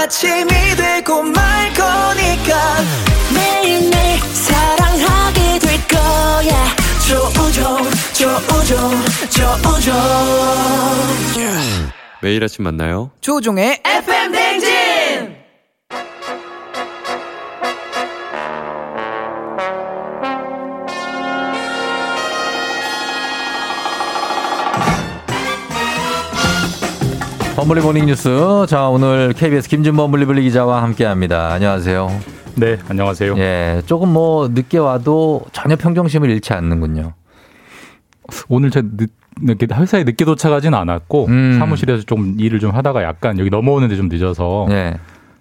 아침이 되고 조우종, 조우종, 조우종. 매일 아침 만나요. 조우종의 FM 대행진! 범블리 morning 뉴스. 자, 오늘 KBS 김준범 블리블리 기자와 함께 합니다. 안녕하세요. 네, 안녕하세요. 예, 조금 뭐 늦게 와도 전혀 평정심을 잃지 않는군요. 오늘 제 늦, 늦게 회사에 늦게 도착하진 않았고 음. 사무실에서 좀 일을 좀 하다가 약간 여기 넘어오는데 좀 늦어서. 예.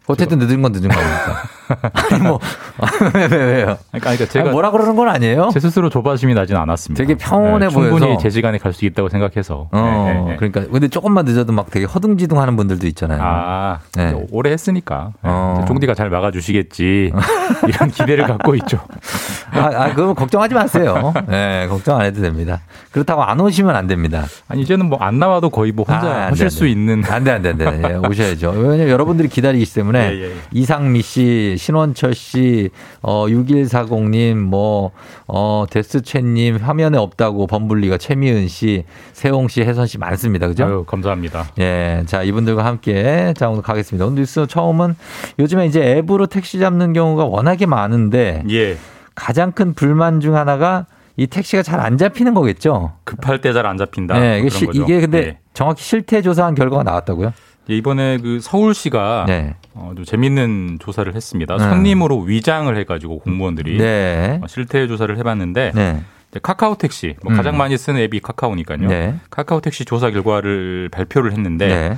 어쨌든 늦은 건 늦은 거니까. 아니 뭐 왜, 왜, 왜요? 그러니까, 그러니까 제가 아니, 뭐라 그러는 건 아니에요? 제 스스로 조바심이 나진 않았습니다. 되게 평온해 네, 충분히 보여서. 제 시간에 갈 수 있다고 생각해서. 어, 네, 네, 네. 그러니까 근데 조금만 늦어도 막 되게 허둥지둥하는 분들도 있잖아요. 아, 네. 오래 했으니까 네, 어. 종디가 잘 막아주시겠지 이런 기대를 갖고 있죠. 아, 아, 그거 걱정하지 마세요. 예, 걱정 안 해도 됩니다. 그렇다고 안 오시면 안 됩니다. 아니 이제는 뭐 안 나와도 거의 뭐 혼자 아, 하실 안수 돼. 있는. 안 돼, 안 돼, 안 돼. 예, 오셔야죠. 왜냐면 여러분들이 기다리기 때문에 예, 예, 예. 이상미 씨, 신원철 씨, 어, 6140님, 뭐, 어, 데스채님, 화면에 없다고 범블리가 최미은 씨, 세홍 씨, 혜선 씨 많습니다. 그죠? 아유, 감사합니다. 예, 자, 이분들과 함께, 자, 오늘 가겠습니다. 오늘 뉴스 처음은 요즘에 이제 앱으로 택시 잡는 경우가 워낙에 많은데, 예. 가장 큰 불만 중 하나가 이 택시가 잘 안 잡히는 거겠죠? 급할 때 잘 안 잡힌다. 네, 뭐 이게, 시-. 이게 근데 예. 정확히 실태 조사한 결과가 나왔다고요? 예, 이번에 그 서울시가 네. 어, 좀 재밌는 조사를 했습니다. 네. 손님으로 위장을 해가지고 공무원들이 네. 어, 실태 조사를 해봤는데 네. 카카오 택시 뭐 음. 가장 많이 쓰는 앱이 카카오니까요. 네. 카카오 택시 조사 결과를 발표를 했는데 네.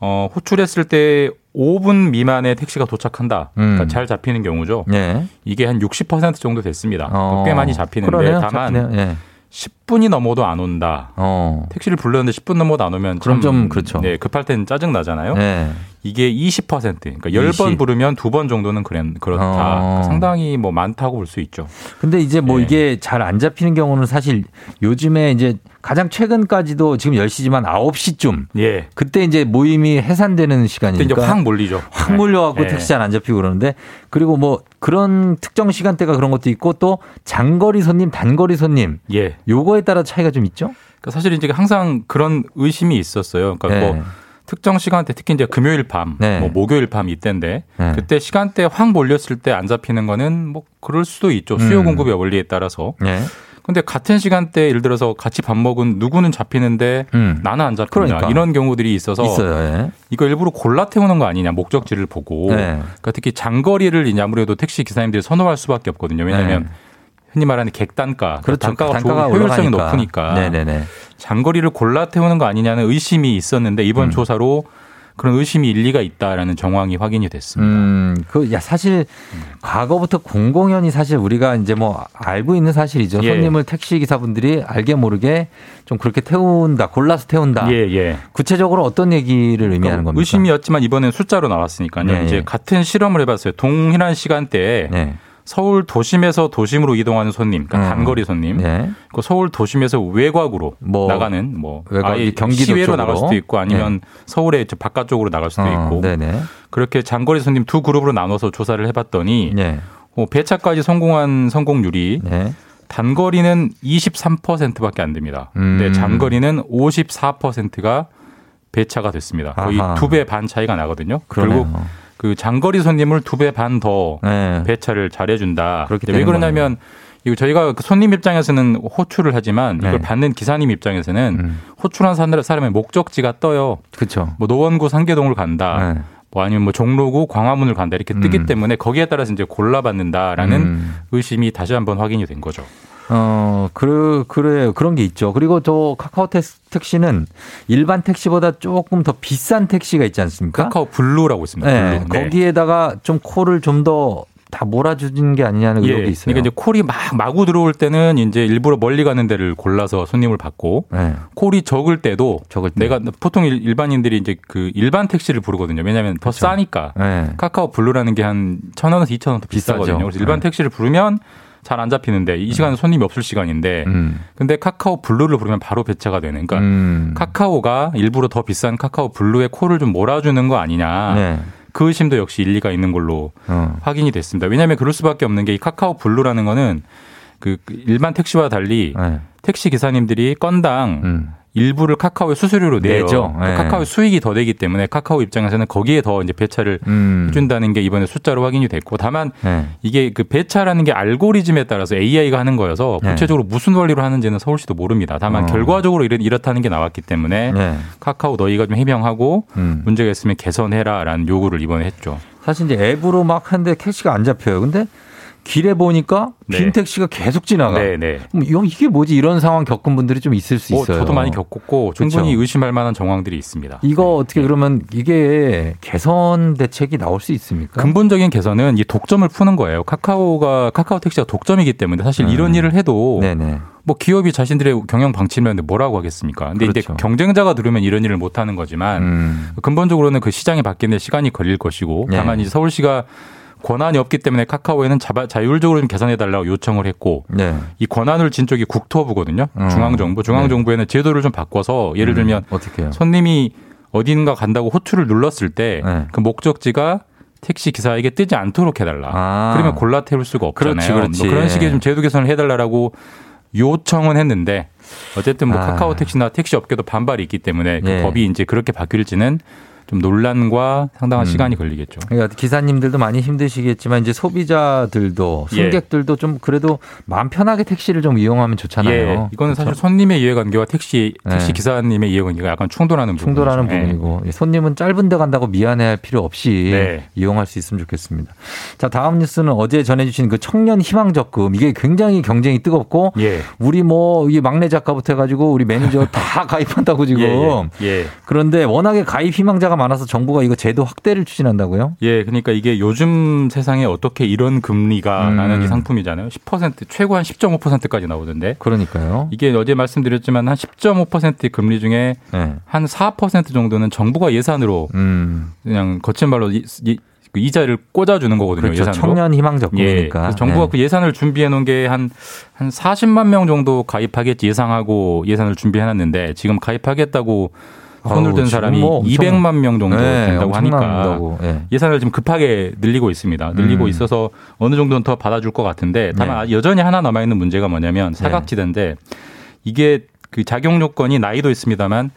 어, 호출했을 때 5분 미만의 택시가 도착한다. 그러니까 음. 잘 잡히는 경우죠. 네. 이게 한 60% 정도 됐습니다. 어, 꽤 많이 잡히는데 그러네요. 다만. 예. 10분이 넘어도 안 온다. 어. 택시를 불렀는데 10분 넘어도 안 오면 그럼 참, 좀 그렇죠. 네, 급할 때는 짜증 나잖아요. 네. 이게 20% 그러니까 10번 20. 부르면 두 번 정도는 그래, 그렇다. 어. 그러니까 상당히 뭐 많다고 볼 수 있죠. 근데 이제 뭐 예. 이게 잘 안 잡히는 경우는 사실 요즘에 이제 가장 최근까지도 지금 10시지만 9시쯤 예. 그때 이제 모임이 해산되는 그때 시간이니까 이제 확 몰리죠. 확 몰려 갖고 예. 택시 잘 안 잡히고 그러는데 그리고 뭐 그런 특정 시간대가 그런 것도 있고 또 장거리 손님, 단거리 손님 예. 요거에 따라 차이가 좀 있죠? 그러니까 사실 이제 항상 그런 의심이 있었어요. 그러니까 네. 뭐 특정 시간대 특히 이제 금요일 밤, 네. 뭐 목요일 밤 이때인데 네. 그때 시간대 확 몰렸을 때 안 잡히는 거는 뭐 그럴 수도 있죠. 수요 음. 공급의 원리에 따라서. 네. 근데 같은 시간대 예를 들어서 같이 밥 먹은 누구는 잡히는데 음. 나는 안 잡힌다. 그러니까. 이런 경우들이 있어서. 예. 이거 일부러 골라 태우는 거 아니냐 목적지를 보고. 네. 그러니까 특히 장거리를 이제 아무래도 택시 기사님들이 선호할 수밖에 없거든요. 왜냐하면 네. 흔히 말하는 객단가, 그렇죠. 단가가, 단가가 좋은 효율성이 올라가니까. 높으니까 네네네. 장거리를 골라 태우는 거 아니냐는 의심이 있었는데 이번 음. 조사로 그런 의심이 일리가 있다라는 정황이 확인이 됐습니다. 음, 그, 야, 사실, 과거부터 공공연히 사실 우리가 이제 뭐 알고 있는 사실이죠. 예. 손님을 택시 기사분들이 알게 모르게 좀 그렇게 태운다, 골라서 태운다. 예, 예. 구체적으로 어떤 얘기를 의미하는 겁니까? 의심이었지만 이번엔 숫자로 나왔으니까요. 네, 이제 예. 같은 실험을 해봤어요. 동일한 시간대에 네. 서울 도심에서 도심으로 이동하는 손님, 그러니까 음. 단거리 손님, 네. 그 서울 도심에서 외곽으로 뭐, 나가는 뭐 외곽, 아예 경기도 시외로 쪽으로. 나갈 수도 있고 아니면 서울의 저 바깥쪽으로 나갈 수도 어, 있고 네네. 그렇게 장거리 손님 두 그룹으로 나눠서 조사를 해봤더니 네. 어, 배차까지 성공한 성공률이 네. 단거리는 23%밖에 안 됩니다. 음. 근데 장거리는 54%가 배차가 됐습니다. 거의. 두 배 반 차이가 나거든요. 그러네요. 결국 그 장거리 손님을 두 배 반더 네. 배차를 잘해준다. 그렇게 왜 되는 그러냐면 이거 저희가 그 손님 입장에서는 호출을 하지만 이걸 네. 받는 기사님 입장에서는 음. 호출한 사람- 사람의 목적지가 떠요. 그쵸. 뭐 노원구 상계동을 간다. 네. 뭐 아니면 뭐 종로구 광화문을 간다 이렇게 뜨기 음. 때문에 거기에 따라서 이제 골라받는다라는 음. 의심이 다시 한번 확인이 된 거죠. 어, 그래, 그래, 그런 게 있죠. 그리고 저 카카오 택- 택시는 일반 택시보다 조금 더 비싼 택시가 있지 않습니까? 카카오 블루라고 있습니다. 네, 블루. 네. 거기에다가 좀 콜을 좀더 다 몰아주는 게 아니냐는 예, 의혹이 있어요. 그러니까 이제 콜이 막 마구 들어올 때는 이제 일부러 멀리 가는 데를 골라서 손님을 받고 네. 콜이 적을 때도 적을 때. 내가 보통 일- 일반인들이 이제 그 일반 택시를 부르거든요. 왜냐하면 더 싸니까 네. 카카오 블루라는 게 한 천 원에서 이천 원 더 비싸거든요. 비싸죠. 그래서 일반 네. 택시를 부르면 잘 안 잡히는데 이 시간은 손님이 없을 시간인데 음. 근데 카카오 블루를 부르면 바로 배차가 되는 그러니까 음. 카카오가 일부러 더 비싼 카카오 블루에 콜을 좀 몰아주는 거 아니냐. 네. 그 의심도 역시 일리가 있는 걸로 어. 확인이 됐습니다. 왜냐하면 그럴 수밖에 없는 게 이 카카오 블루라는 거는 그 일반 택시와 달리 네. 택시 기사님들이 건당 음. 일부를 카카오에 수수료로. 내죠. 네. 카카오 수익이 더 되기 때문에 카카오 입장에서는 거기에 더 이제 배차를 음. 해준다는 게 이번에 숫자로 확인이 됐고 다만 네. 이게 그 배차라는 게 알고리즘에 따라서 AI가 하는 거여서 네. 구체적으로 무슨 원리로 하는지는 서울시도 모릅니다. 다만 어. 결과적으로 이렇, 이렇다는 게 나왔기 때문에 네. 카카오 너희가 좀 해명하고 음. 문제가 있으면 개선해라라는 요구를 이번에 했죠. 사실 이제 앱으로 막 하는데 택시가 안 잡혀요. 근데 길에 보니까 빈 네. 택시가 계속 지나가. 네, 네. 이게 뭐지 이런 상황 겪은 분들이 좀 있을 수 어, 있어요. 저도 많이 겪었고 충분히 그렇죠. 의심할 만한 정황들이 있습니다. 이거 어떻게 그러면 이게 개선 대책이 나올 수 있습니까? 근본적인 개선은 이 독점을 푸는 거예요. 카카오가 카카오 택시가 독점이기 때문에 사실 음. 이런 일을 해도 네네. 뭐 기업이 자신들의 경영 방침을 하는데 뭐라고 하겠습니까? 근데 이제 그렇죠. 경쟁자가 들으면 이런 일을 못 하는 거지만 음. 근본적으로는 그 시장이 바뀌는 데 시간이 걸릴 것이고 네. 다만 이제 서울시가 권한이 없기 때문에 카카오에는 자바- 자율적으로 좀 개선해 달라고 요청을 했고 네. 이 권한을 진 쪽이 국토부거든요. 음. 중앙정부. 중앙정부에는 제도를 좀 바꿔서 예를 들면 어떻게 해요? 손님이 어딘가 간다고 호출을 눌렀을 때 네. 그 목적지가 택시 기사에게 뜨지 않도록 해달라. 아. 그러면 골라 태울 수가 없잖아요. 그렇지, 그렇지. 뭐 그런 식의 좀 제도 개선을 해달라고 요청은 했는데 어쨌든 뭐 아. 카카오 택시나 택시 업계도 반발이 있기 때문에 그 예. 법이 이제 그렇게 바뀔지는 좀 논란과 상당한 음. 시간이 걸리겠죠. 그러니까 기사님들도 많이 힘드시겠지만 이제 소비자들도 예. 승객들도 좀 그래도 마음 편하게 택시를 좀 이용하면 좋잖아요. 예, 이거는 사실 그렇죠? 손님의 이해관계와 택시 택시 네. 기사님의 이해관계가 약간 충돌하는 부분. 충돌하는 부분이고 예, 손님은 짧은데 간다고 미안해할 필요 없이 네. 이용할 수 있으면 좋겠습니다. 자 다음 뉴스는 어제 전해주신 그 청년 희망 적금 이게 굉장히 경쟁이 뜨겁고 예. 우리 뭐 이 막내 작가부터 해가지고 우리 매니저 다 가입한다고 지금 예, 예, 예. 그런데 워낙에 가입 희망자가 많아서 정부가 이거 제도 확대를 추진한다고요? 예, 그러니까 이게 요즘 세상에 어떻게 이런 금리가라는 음. 이 상품이잖아요. 10% 최고 한 10.5%까지 나오던데. 그러니까 이게 어제 말씀드렸지만 한 10.5%의 금리 중에 네. 한4% 정도는 정부가 예산으로 음. 그냥 거친 말로 이, 이, 그 이자를 꽂아주는 거거든요. 그렇죠. 예산으로. 청년 희망 예. 적금이니까. 그래서 정부가 네. 그 예산을 준비해 놓은 게한한 40만 명 정도 가입하겠지 예상하고 예산을 준비해 놨는데 지금 가입하겠다고 손을 든 사람이 뭐 엄청- 200만 명 정도 네, 된다고 하니까. 예. 예산을 지금 급하게 늘리고 있습니다. 늘리고 음. 있어서 어느 정도는 더 받아줄 것 같은데 다만 네. 여전히 하나 남아 있는 문제가 뭐냐면 사각지대인데 이게 그 작용 요건이 나이도 있습니다만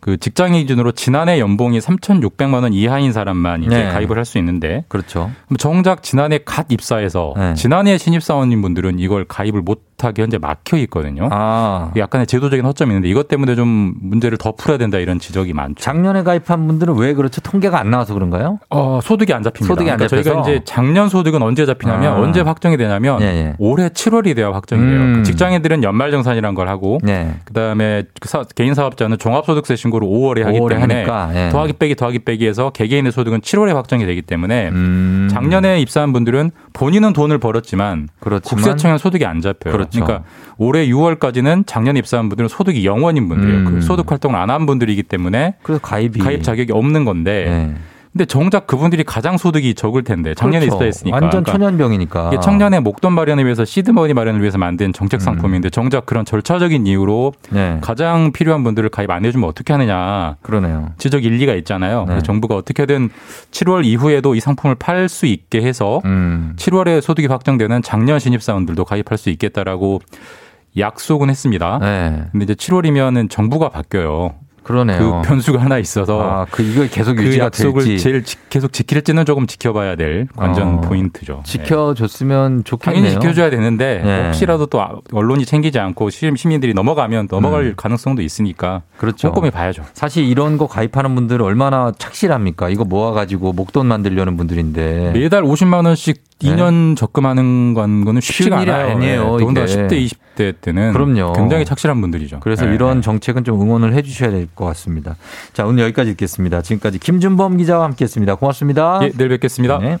그 직장인 기준으로 지난해 연봉이 3,600만 원 이하인 사람만 이제 네. 가입을 할 수 있는데 그렇죠. 정작 지난해 갓 입사해서 네. 지난해 신입 사원님 분들은 이걸 가입을 못 비슷하게 현재 막혀 있거든요. 아. 약간의 제도적인 허점이 있는데 이것 때문에 좀 문제를 더 풀어야 된다 이런 지적이 많죠. 작년에 가입한 분들은 왜 그렇죠? 통계가 안 나와서 그런가요? 어, 소득이 안 잡힙니다. 소득이 안 그러니까 저희가 잡혀서? 이제 작년 소득은 언제 잡히냐면 아. 언제 확정이 되냐면 예, 예. 올해 7월이 돼야 확정이 돼요. 음. 그 직장인들은 연말정산이라는 걸 하고 네. 그다음에 그 사- 개인 사업자는 종합소득세 신고를 5월에 하기 5월에 때문에 하니까, 예. 더하기 빼기 더하기 빼기해서 개개인의 소득은 7월에 확정이 되기 때문에 음. 작년에 입사한 분들은 본인은 돈을 벌었지만 그렇지만 국세청에 소득이 안 잡혀요. 그렇죠. 러니까 올해 6월까지는 작년에 입사한 분들은 소득이 0원인 분들이에요. 음. 그 소득 활동을 안 한 분들이기 때문에 그래서 가입이 가입 자격이 없는 건데 네. 근데 정작 그분들이 가장 소득이 적을 텐데 작년에 그렇죠. 입사했으니까 완전 그러니까 초년병이니까. 이게 청년의 목돈 마련을 위해서 시드머니 마련을 위해서 만든 정책 음. 상품인데 정작 그런 절차적인 이유로 네. 가장 필요한 분들을 가입 안 해주면 어떻게 하느냐 그러네요. 지적 일리가 있잖아요. 네. 정부가 어떻게든 7월 이후에도 이 상품을 팔 수 있게 해서 음. 7월에 소득이 확정되는 작년 신입사원들도 가입할 수 있겠다라고 약속은 했습니다. 네. 근데 이제 7월이면은 정부가 바뀌어요. 그러네요. 그 변수가 하나 있어서 아, 그 이거 계속 그 유지가 약속을 될지 제일 지- 계속 지킬지는 조금 지켜봐야 될 관전 어, 포인트죠. 네. 지켜줬으면 좋겠네요. 당연히 지켜줘야 되는데 네. 혹시라도 또 언론이 챙기지 않고 시- 시민들이 넘어가면 넘어갈 음. 가능성도 있으니까 그렇죠. 꼼꼼히 봐야죠. 사실 이런 거 가입하는 분들은 얼마나 착실합니까? 이거 모아가지고 목돈 만들려는 분들인데. 매달 50만 원씩 네. 2년 적금하는 건- 거는 쉽지가 않아요. 아니에요, 네, 더군다나 이게. 10대, 20대 때는 그럼요. 굉장히 착실한 분들이죠. 그래서 네. 이런 정책은 좀 응원을 해 주셔야 될 것 같습니다. 자, 오늘 여기까지 듣겠습니다. 지금까지 김준범 기자와 함께 했습니다. 고맙습니다. 예, 내일 뵙겠습니다. 네.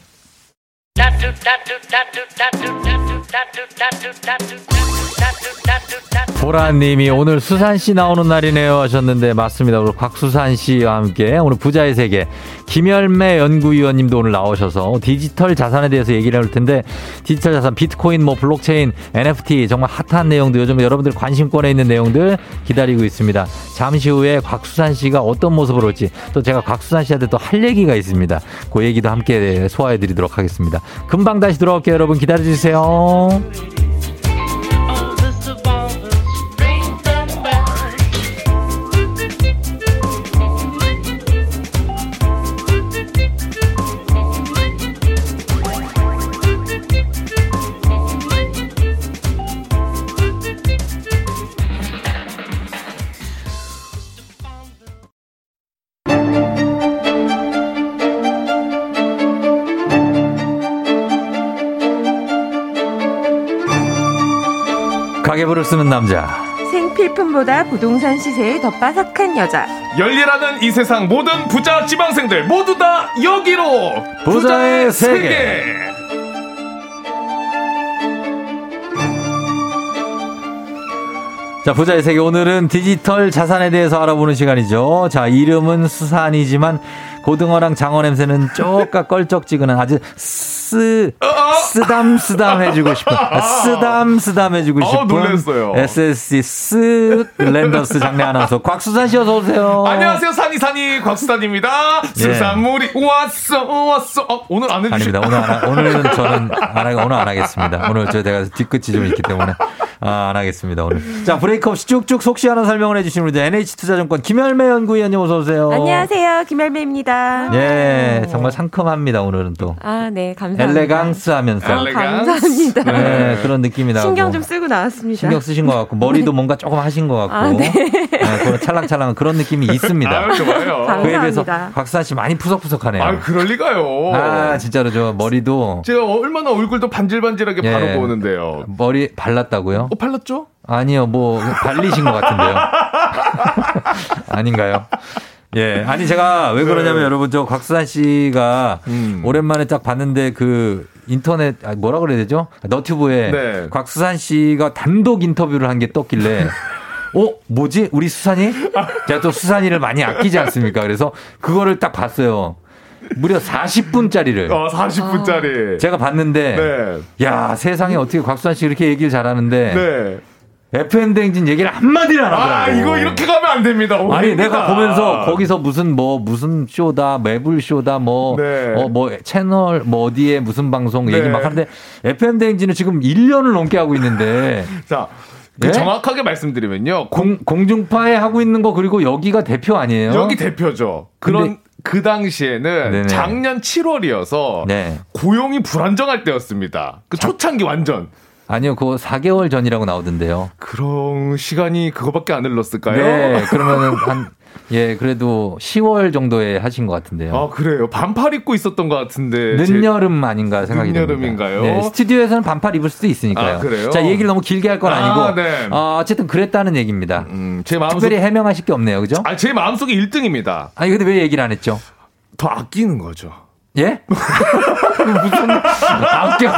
보라님이 오늘 수산 씨 나오는 날이네요 하셨는데 맞습니다. 오늘 곽수산 씨와 함께 오늘 부자의 세계 김열매 연구위원님도 오늘 나오셔서 디지털 자산에 대해서 얘기를 해볼 텐데 디지털 자산 비트코인 뭐 블록체인 NFT 정말 핫한 내용들 요즘 여러분들 관심권에 있는 내용들 기다리고 있습니다. 잠시 후에 곽수산 씨가 어떤 모습으로 올지 또 제가 곽수산 씨한테 또 할 얘기가 있습니다. 그 얘기도 함께 소화해 드리도록 하겠습니다. 금방 다시 돌아올게요. 여러분 기다려 주세요. 가계부를 쓰는 남자. 생필품보다 부동산 시세에 더 빠삭한 여자. 열일하는 이 세상 모든 부자 지방생들 모두 다 여기로 부자의 세계. 자, 부자의 세계. 오늘은 디지털 자산에 대해서 알아보는 시간이죠. 자, 이름은 수산이지만 고등어랑 장어 냄새는 쪼까 껄쩍지근한 아주 쓰, 쓰담 쓰담 해주고 싶은, 아, 쓰담 쓰담 해주고 어, 싶은. 놀랐어요. SSG 랜더스 장내 아나운서 곽수산 씨 어서 오세요. 안녕하세요 산이 산이 곽수산입니다 수산물이 왔어 왔어 어, 오늘 안 해주시 아닙니다. 오늘 안, 하- 오늘은 저는 안 하, 오늘 안 하겠습니다. 오늘 저 제가 뒤끝이 좀 있기 때문에 아, 안 하겠습니다. 오늘. 자, 브레이크 없이 쭉쭉 속 시원한 설명을 해주시는 우리 NH투자증권 김열매 연구위원님 어서 오세요. 안녕하세요. 김열매입니다. 예, 정말 상큼합니다. 오늘은 또. 아, 네. 감사합니다. 엘레강스 하면서. 아, 감사합니다. 네, 그런 느낌이 나고. 신경 좀 쓰고 나왔습니다. 신경 쓰신 것 같고 머리도 뭔가 조금 하신 것 같고 아, 네. 그런 찰랑찰랑한 그런 느낌이 있습니다. 아유, 좋아요. 그에 감사합니다. 곽수산 씨 많이 푸석푸석하네요. 아 그럴 리가요 아, 진짜로 저 머리도 제가 얼마나 얼굴도 반질반질하게 예. 바르고 오는데요 머리 발랐다고요? 어 발랐죠? 아니요, 뭐 발리신 것 같은데요. 아닌가요? 예, 아니 제가 왜 그러냐면 네. 여러분 저 곽수산 씨가 음. 오랜만에 딱 봤는데 그 인터넷 아, 뭐라 그래야 되죠? 너튜브에 네. 곽수산 씨가 단독 인터뷰를 한 게 떴길래 어 뭐지 우리 수산이? 제가 또 수산이를 많이 아끼지 않습니까? 그래서 그거를 딱 봤어요. 무려 40분짜리를. 어 40분짜리 제가 봤는데 네. 야 세상에 어떻게 곽수산 씨 이렇게 얘기를 잘하는데 네. FM 댕진 얘기를 한마디를 안 하더라고. 아 이거 이렇게 가면 안 됩니다 아니 오해입니다. 내가 보면서 거기서 무슨 뭐 무슨 쇼다 매불 쇼다 뭐 네. 어 뭐 채널 뭐 어디에 무슨 방송 얘기 네. 막 하는데 FM 댕진은 지금 1년을 넘게 하고 있는데 자그 예? 정확하게 말씀드리면요 공, 공중파에 하고 있는 거 그리고 여기가 대표 아니에요? 여기 대표죠. 그런 그 당시에는 네네. 작년 7월이어서 네. 고용이 불안정할 때였습니다. 그 초창기 완전. 아니요, 그거 4개월 전이라고 나오던데요. 그런 시간이 그거밖에 안 흘렀을까요? 네, 그러면은 한, 예, 그래도 10월 정도에 하신 것 같은데요. 아 그래요. 반팔 입고 있었던 것 같은데. 제- 늦여름 아닌가 생각이 듭니다. 늦여름인가요? 네, 스튜디오에서는 반팔 입을 수도 있으니까요. 아, 그래요? 자, 얘기를 너무 길게 할 건 아, 아니고 네. 어, 어쨌든 그랬다는 얘기입니다. 제 마음속 특별히 해명하실 게 없네요, 그죠? 아, 제 마음속에 1등입니다. 아니 근데 왜 얘기를 안 했죠? 더 아끼는 거죠. 예? 무슨 아껴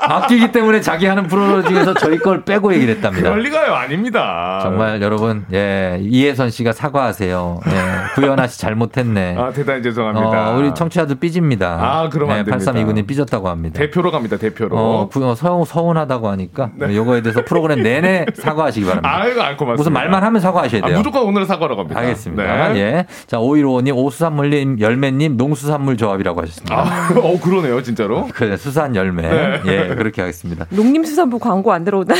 아끼기 때문에 자기 하는 프로 중에서 저희 걸 빼고 얘기를 했답니다. 그럴 리가요. 아닙니다. 정말 여러분, 예, 이혜선 씨가 사과하세요. 예, 구현아 씨 잘못했네. 아, 대단히 죄송합니다. 어, 우리 청취자들 삐집니다. 아, 그러면 안 됩니다. 8329님 삐졌다고 합니다. 대표로 갑니다. 대표로. 어, 구- 어, 서, 서운하다고 하니까 요거에 대해서 프로그램 내내 사과하시기 바랍니다. 아이고, 안 고맙습니다. 무슨 말만 하면 사과하셔야 아, 돼요. 무조건 오늘 사과로 갑니다. 알겠습니다. 네. 예. 자, 5155님, 오수산물님, 열매님, 농수산물 조합이라고 하셨습니다. 아, 어, 그러네요, 진짜로. 그래, 수산 열매. 네. 예, 그렇게 하겠습니다. 농림수산부 광고 안 들어오나?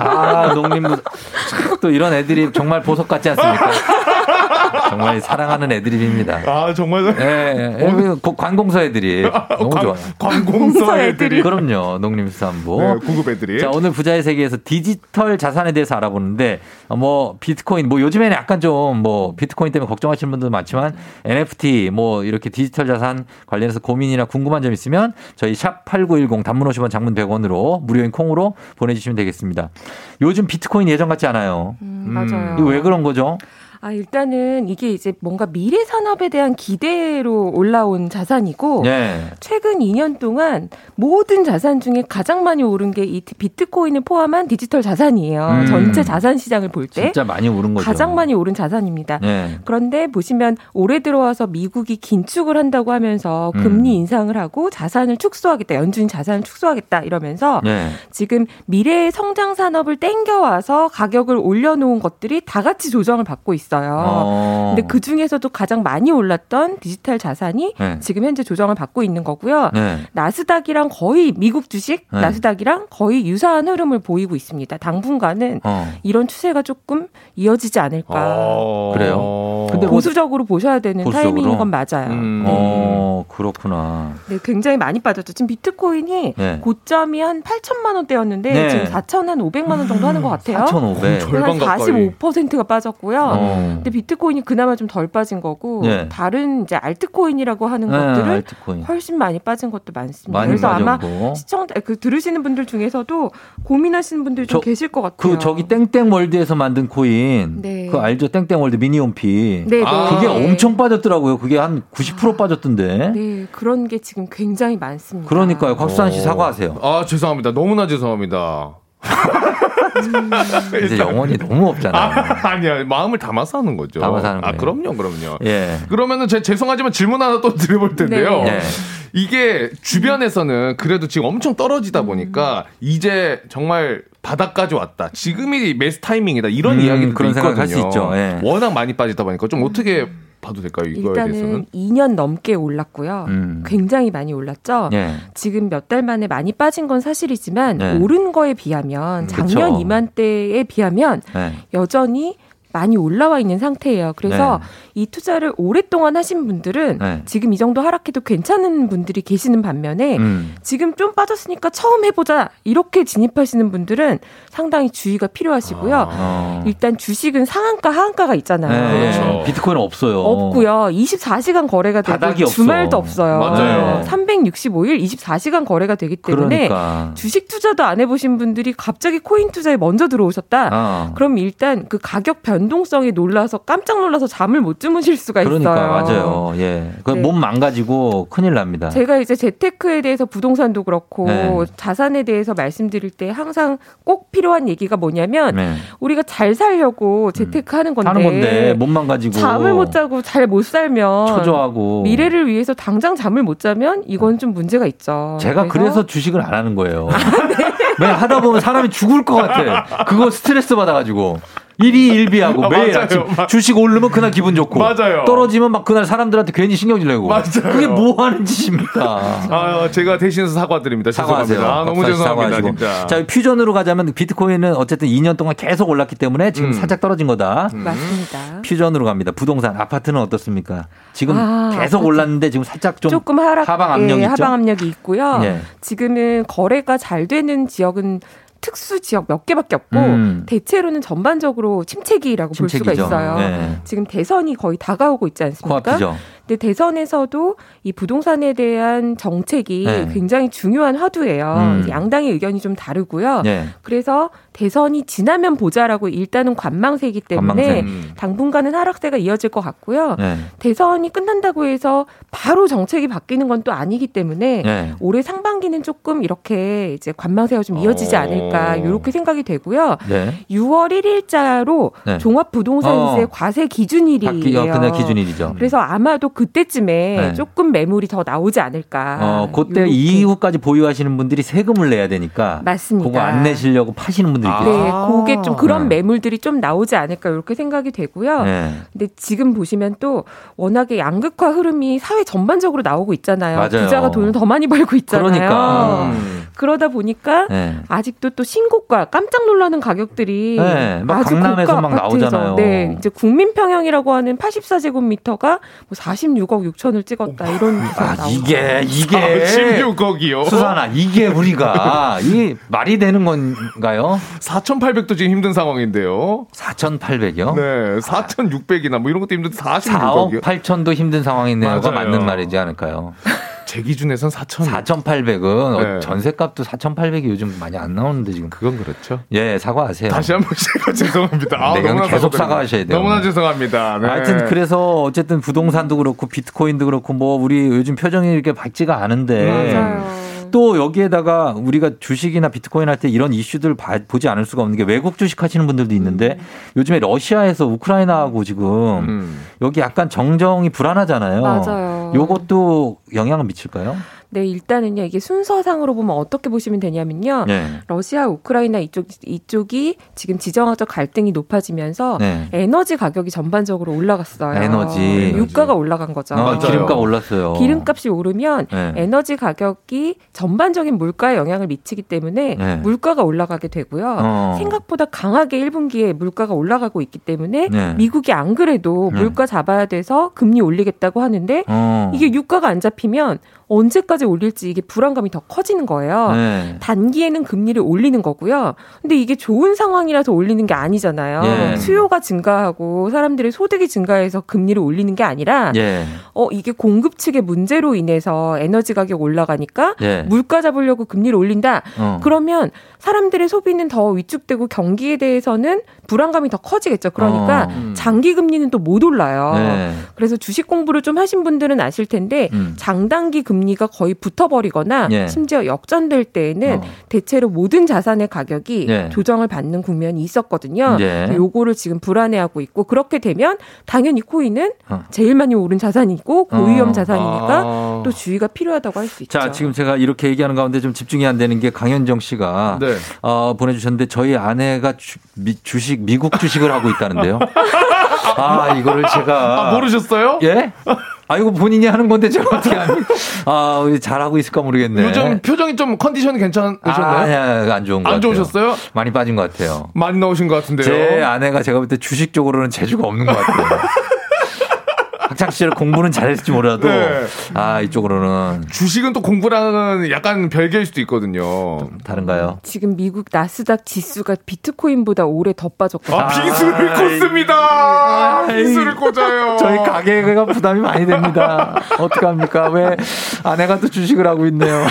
아, 농림부. 또 이런 애들이 정말 보석 같지 않습니까? 정말 사랑하는 애드립입니다. 아, 정말. 예, 예. 그 관공서 애들이 너무 관- 좋아요. 관공서 애들이. 그럼요, 농림수산부. 네, 구급 애들이. 자, 오늘 부자의 세계에서 디지털 자산에 대해서 알아보는데, 어, 뭐, 비트코인, 뭐, 요즘에는 약간 좀, 뭐, 비트코인 때문에 걱정하시는 분도 많지만, NFT, 뭐, 이렇게 디지털 자산 관련해서 고민이나 궁금한 점 있으면, 저희 샵 8910 단문 50원 장문 100원으로 무료인 콩으로 보내주시면 되겠습니다. 요즘 비트코인 예전 같지 않아요. 음, 맞아요. 이거 왜 그런 거죠? 아, 일단은 이게 이제 뭔가 미래 산업에 대한 기대로 올라온 자산이고 네. 최근 2년 동안 모든 자산 중에 가장 많이 오른 게 이 비트코인을 포함한 디지털 자산이에요. 음. 전체 자산 시장을 볼 때 진짜 많이 오른 거죠. 가장 많이 오른 자산입니다. 네. 그런데 보시면 올해 들어와서 미국이 긴축을 한다고 하면서 음. 금리 인상을 하고 자산을 축소하겠다, 연준 자산을 축소하겠다 이러면서 네. 지금 미래의 성장 산업을 땡겨와서 가격을 올려놓은 것들이 다 같이 조정을 받고 있어요. 어. 근데 그 중에서도 가장 많이 올랐던 디지털 자산이 네. 지금 현재 조정을 받고 있는 거고요. 네. 나스닥이랑 거의 미국 주식 네. 나스닥이랑 거의 유사한 흐름을 보이고 있습니다. 당분간은 어. 이런 추세가 조금 이어지지 않을까. 그래요? 근데 뭐- 보수적으로 보셔야 되는 보수적으로? 타이밍인 건 맞아요. 음. 어, 그렇구나. 네, 굉장히 많이 빠졌죠. 지금 비트코인이 네. 고점이 한 8천만 원대였는데 네. 지금 4,500만 원 정도 하는 것 같아요. 4,500. 절반 가까이. 한 45%가 빠졌고요. 어. 근데 비트코인이 그나마 좀 덜 빠진 거고 네. 다른 이제 알트코인이라고 하는 네, 것들은 알트코인. 훨씬 많이 빠진 것도 많습니다. 많이 그래서 아마 빠졌고. 시청 그 들으시는 분들 중에서도 고민하시는 분들이 좀 저- 계실 것 같아요. 그 저기 땡땡월드에서 만든 코인 네. 그 알죠 땡땡월드 미니홈피 네, 네. 그게 엄청 빠졌더라고요 그게 한 90% 빠졌던데 네, 그런 게 지금 굉장히 많습니다. 그러니까요 곽수산 씨 사과하세요 아, 죄송합니다. 너무나 죄송합니다. 이제 영혼이 너무 없잖아요 아, 아니야. 마음을 담아서 하는 거죠. 담아서 하는 아, 거예요. 그럼요, 그럼요. 예 그러면은 제 죄송하지만 질문 하나 또 드려볼 텐데요. 네. 네. 이게 주변에서는 그래도 지금 엄청 떨어지다 보니까 이제 정말 바닥까지 왔다. 지금이 메스 타이밍이다. 이런 음, 이야기도 그런 있거든요. 생각할 수 있죠. 예. 워낙 많이 빠지다 보니까 좀 어떻게 봐도 될까요? 이거에 대해서는? 일단은 2년 넘게 올랐고요. 음. 굉장히 많이 올랐죠. 예. 지금 몇 달 만에 많이 빠진 건 사실이지만 네. 오른 거에 비하면 작년 그쵸. 이맘때에 비하면 네. 여전히 많이 올라와 있는 상태예요. 그래서 이 투자를 오랫동안 하신 분들은 네. 지금 이 정도 하락해도 괜찮은 분들이 계시는 반면에 음. 지금 좀 빠졌으니까 처음 해보자 이렇게 진입하시는 분들은 상당히 주의가 필요하시고요. 어. 일단 주식은 상한가 하한가가 있잖아요. 네. 그렇죠. 비트코인은 없어요 없고요. 24시간 거래가 되고 바닥이 없어. 주말도 없어요. 맞아요. 365일 24시간 거래가 되기 때문에 그러니까 주식 투자도 안 해보신 분들이 갑자기 코인 투자에 먼저 들어오셨다. 어. 그럼 일단 그 가격 변 동성에 놀라서 깜짝 놀라서 잠을 못 주무실 수가 그러니까 있어요. 맞아요 예. 그 네. 몸 망가지고 큰일 납니다 제가 이제 재테크에 대해서 부동산도 그렇고 네. 자산에 대해서 말씀드릴 때 항상 꼭 필요한 얘기가 뭐냐면 네. 우리가 잘 살려고 재테크 하는 건데, 하는 건데 몸 망가지고 잠을 못 자고 잘 못 살면 초조하고 미래를 위해서 당장 잠을 못 자면 이건 좀 문제가 있죠. 제가 그래서 주식을 안 하는 거예요. 아, 왜 하다 보면 사람이 죽을 것 같아. 그거 스트레스 받아가지고. 일희일비하고 아, 매일 맞아요. 아침 마- 주식 오르면 그날 기분 좋고 맞아요. 떨어지면 막 그날 사람들한테 괜히 신경질 내고 맞아요. 그게 뭐 하는 짓입니까? 아, 제가 대신해서 사과드립니다. 사과하세요. 죄송합니다. 아, 너무 죄송합니다, 사과하시고. 진짜. 자, 퓨전으로 가자면 비트코인은 어쨌든 2년 동안 계속 올랐기 때문에 지금 음. 살짝 떨어진 거다. 맞습니다. 퓨전으로 갑니다. 부동산 아파트는 어떻습니까? 지금 아, 계속 아파트. 올랐는데 지금 살짝 좀 조금 하락, 하방 압력이 예, 있죠. 하방 압력이 있고요. 예. 지금은 거래가 잘 되는 지역은 특수 지역 몇 개밖에 없고 음. 대체로는 전반적으로 침체기라고 볼 수가 침체기죠. 있어요. 네. 지금 대선이 거의 다가오고 있지 않습니까? 코앞이죠. 근데 대선에서도 이 부동산에 대한 정책이 네. 굉장히 중요한 화두예요. 음. 양당의 의견이 좀 다르고요. 네. 그래서 대선이 지나면 보자라고 일단은 관망세이기 때문에 관망세. 음. 당분간은 하락세가 이어질 것 같고요. 네. 대선이 끝난다고 해서 바로 정책이 바뀌는 건 또 아니기 때문에 네. 올해 상반기는 조금 이렇게 이제 관망세가 좀 이어지지 어. 않을까 이렇게 생각이 되고요. 네. 6월 1일자로 네. 종합부동산세 어. 과세 기준일이에요. 바뀌- 어, 그날 기준일이죠. 그래서 아마도 그때쯤에 네. 조금 매물이 더 나오지 않을까. 어, 그때 요렇게. 이후까지 보유하시는 분들이 세금을 내야 되니까. 맞습니다. 그거 안 내시려고 파시는 분들이 네, 있겠죠. 그게 좀 그런 네. 매물들이 좀 나오지 않을까 이렇게 생각이 되고요. 네. 근데 지금 보시면 또 워낙에 양극화 흐름이 사회 전반적으로 나오고 있잖아요. 맞아요. 부자가 돈을 더 많이 벌고 있잖아요. 그러니까. 음. 그러다 보니까 네. 아직도 또 신고가 깜짝 놀라는 가격들이 네, 막 아주 강남에서 막 나오잖아요. 네, 이제 국민 평형이라고 하는 84제곱미터가 뭐 46억 6천을 찍었다 이런 기사 아, 이게, 이게. 아, 16억이요. 수산아, 이게 우리가, 이게 말이 되는 건가요? 4,800도 지금 힘든 상황인데요. 4,800이요? 네, 4,600이나 뭐 이런 것도 힘든데 4억 46억이요. 8천도 힘든 상황이네요가. 맞는 말이지 않을까요? 제 기준에선 4,000. 4,800은 네. 전세값도 4,800이 요즘 많이 안 나오는데 지금. 그건 그렇죠. 예, 사과하세요. 다시 한번 제가 죄송합니다. 아, 네, 너무나 계속. 사과하셔야 돼요. 너무나 죄송합니다. 네. 하여튼 그래서 어쨌든 부동산도 그렇고 비트코인도 그렇고 뭐 우리 요즘 표정이 이렇게 밝지가 않은데 맞아요. 또 여기에다가 우리가 주식이나 비트코인 할 때 이런 이슈들 봐- 보지 않을 수가 없는 게 외국 주식 하시는 분들도 있는데 음. 요즘에 러시아에서 우크라이나하고 지금 음. 여기 약간 정정이 불안하잖아요. 맞아요. 요것도 영향을 미칠까요? 네, 일단은요, 이게 순서상으로 보면 어떻게 보시면 되냐면요. 네. 러시아, 우크라이나 이쪽, 이쪽이 지금 지정학적 갈등이 높아지면서 네. 에너지 가격이 전반적으로 올라갔어요. 에너지. 네, 유가가 올라간 거죠. 어, 기름값 올랐어요. 기름값이 오르면 네. 에너지 가격이 전반적인 물가에 영향을 미치기 때문에 네. 물가가 올라가게 되고요. 어. 생각보다 강하게 1분기에 물가가 올라가고 있기 때문에 네. 미국이 안 그래도 네. 물가 잡아야 돼서 금리 올리겠다고 하는데 어. 이게 유가가 안 잡히면 언제까지 올릴지 이게 불안감이 더 커지는 거예요. 네. 단기에는 금리를 올리는 거고요. 근데 이게 좋은 상황이라서 올리는 게 아니잖아요. 예. 수요가 증가하고 사람들의 소득이 증가해서 금리를 올리는 게 아니라 예. 어 이게 공급 측의 문제로 인해서 에너지 가격 올라가니까 예. 물가 잡으려고 금리를 올린다. 어. 그러면 사람들의 소비는 더 위축되고 경기에 대해서는 불안감이 더 커지겠죠. 그러니까 어. 장기 금리는 또 못 올라요. 네. 그래서 주식 공부를 좀 하신 분들은 아실 텐데 음. 장단기 금리 가 거의 붙어버리거나 예. 심지어 역전될 때에는 어. 대체로 모든 자산의 가격이 예. 조정을 받는 국면이 있었거든요. 예. 요거를 지금 불안해하고 있고 그렇게 되면 당연히 코인은 어. 제일 많이 오른 자산이고 고위험 어. 자산이니까 아. 또 주의가 필요하다고 할 수 있죠. 자, 지금 제가 이렇게 얘기하는 가운데 좀 집중이 안 되는 게 강현정 씨가 네. 어, 보내주셨는데 저희 아내가 주, 식 미국 주식을 하고 있다는데요. 아, 이거를 제가 아, 모르셨어요? 예? 아, 이거 본인이 하는 건데 제가 어떻게 하니? 아, 잘하고 있을까 모르겠네. 요즘 표정이 좀 컨디션이 괜찮으셨나요? 아, 아니야, 안 좋은 것안 같아요. 좋으셨어요? 많이 빠진 것 같아요. 많이 나오신 것 같은데요. 제 아내가 제가 볼 때 주식 쪽으로는 재주가 없는 것 같아요. 학창 시절 공부는 잘했을지 몰라도 네. 아 이쪽으로는 주식은 또 공부랑은 약간 별개일 수도 있거든요. 다른가요? 지금 미국 나스닥 지수가 비트코인보다 올해 더 빠졌거든요. 아, 비수를 꽂습니다. 비수를 꽂아요. 저희 가게가 부담이 많이 됩니다. 어떡합니까? 왜 아내가 또 주식을 하고 있네요.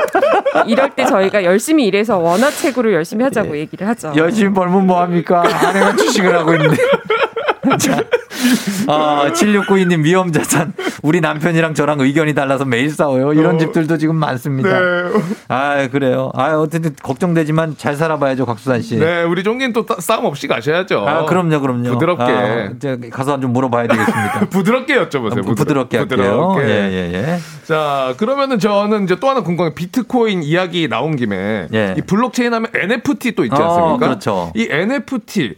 이럴 때 저희가 열심히 일해서 원화채굴을 열심히 하자고 얘기를 하죠. 열심히 벌면 뭐 합니까? 아내가 주식을 하고 있는데. 자, 어, 7692님 위험자산. 우리 남편이랑 저랑 의견이 달라서 매일 싸워요. 이런 어. 집들도 지금 많습니다. 네. 아, 그래요. 아, 어쨌든 걱정되지만 잘 살아봐야죠, 곽수산 씨. 네, 우리 종기는 또 따- 싸움 없이 가셔야죠. 아, 그럼요, 그럼요. 부드럽게. 아, 이제 가서 좀 물어봐야 되겠습니다. 부드럽게 여쭤보세요. 부- 부드럽게 할게요. 부드럽게. 예, 예, 예. 자, 그러면은 저는 이제 또 하나 궁금한 게 비트코인 이야기 나온 김에 예. 이 블록체인 하면 NFT 또 있지 어, 않습니까? 그렇죠. 이 NFT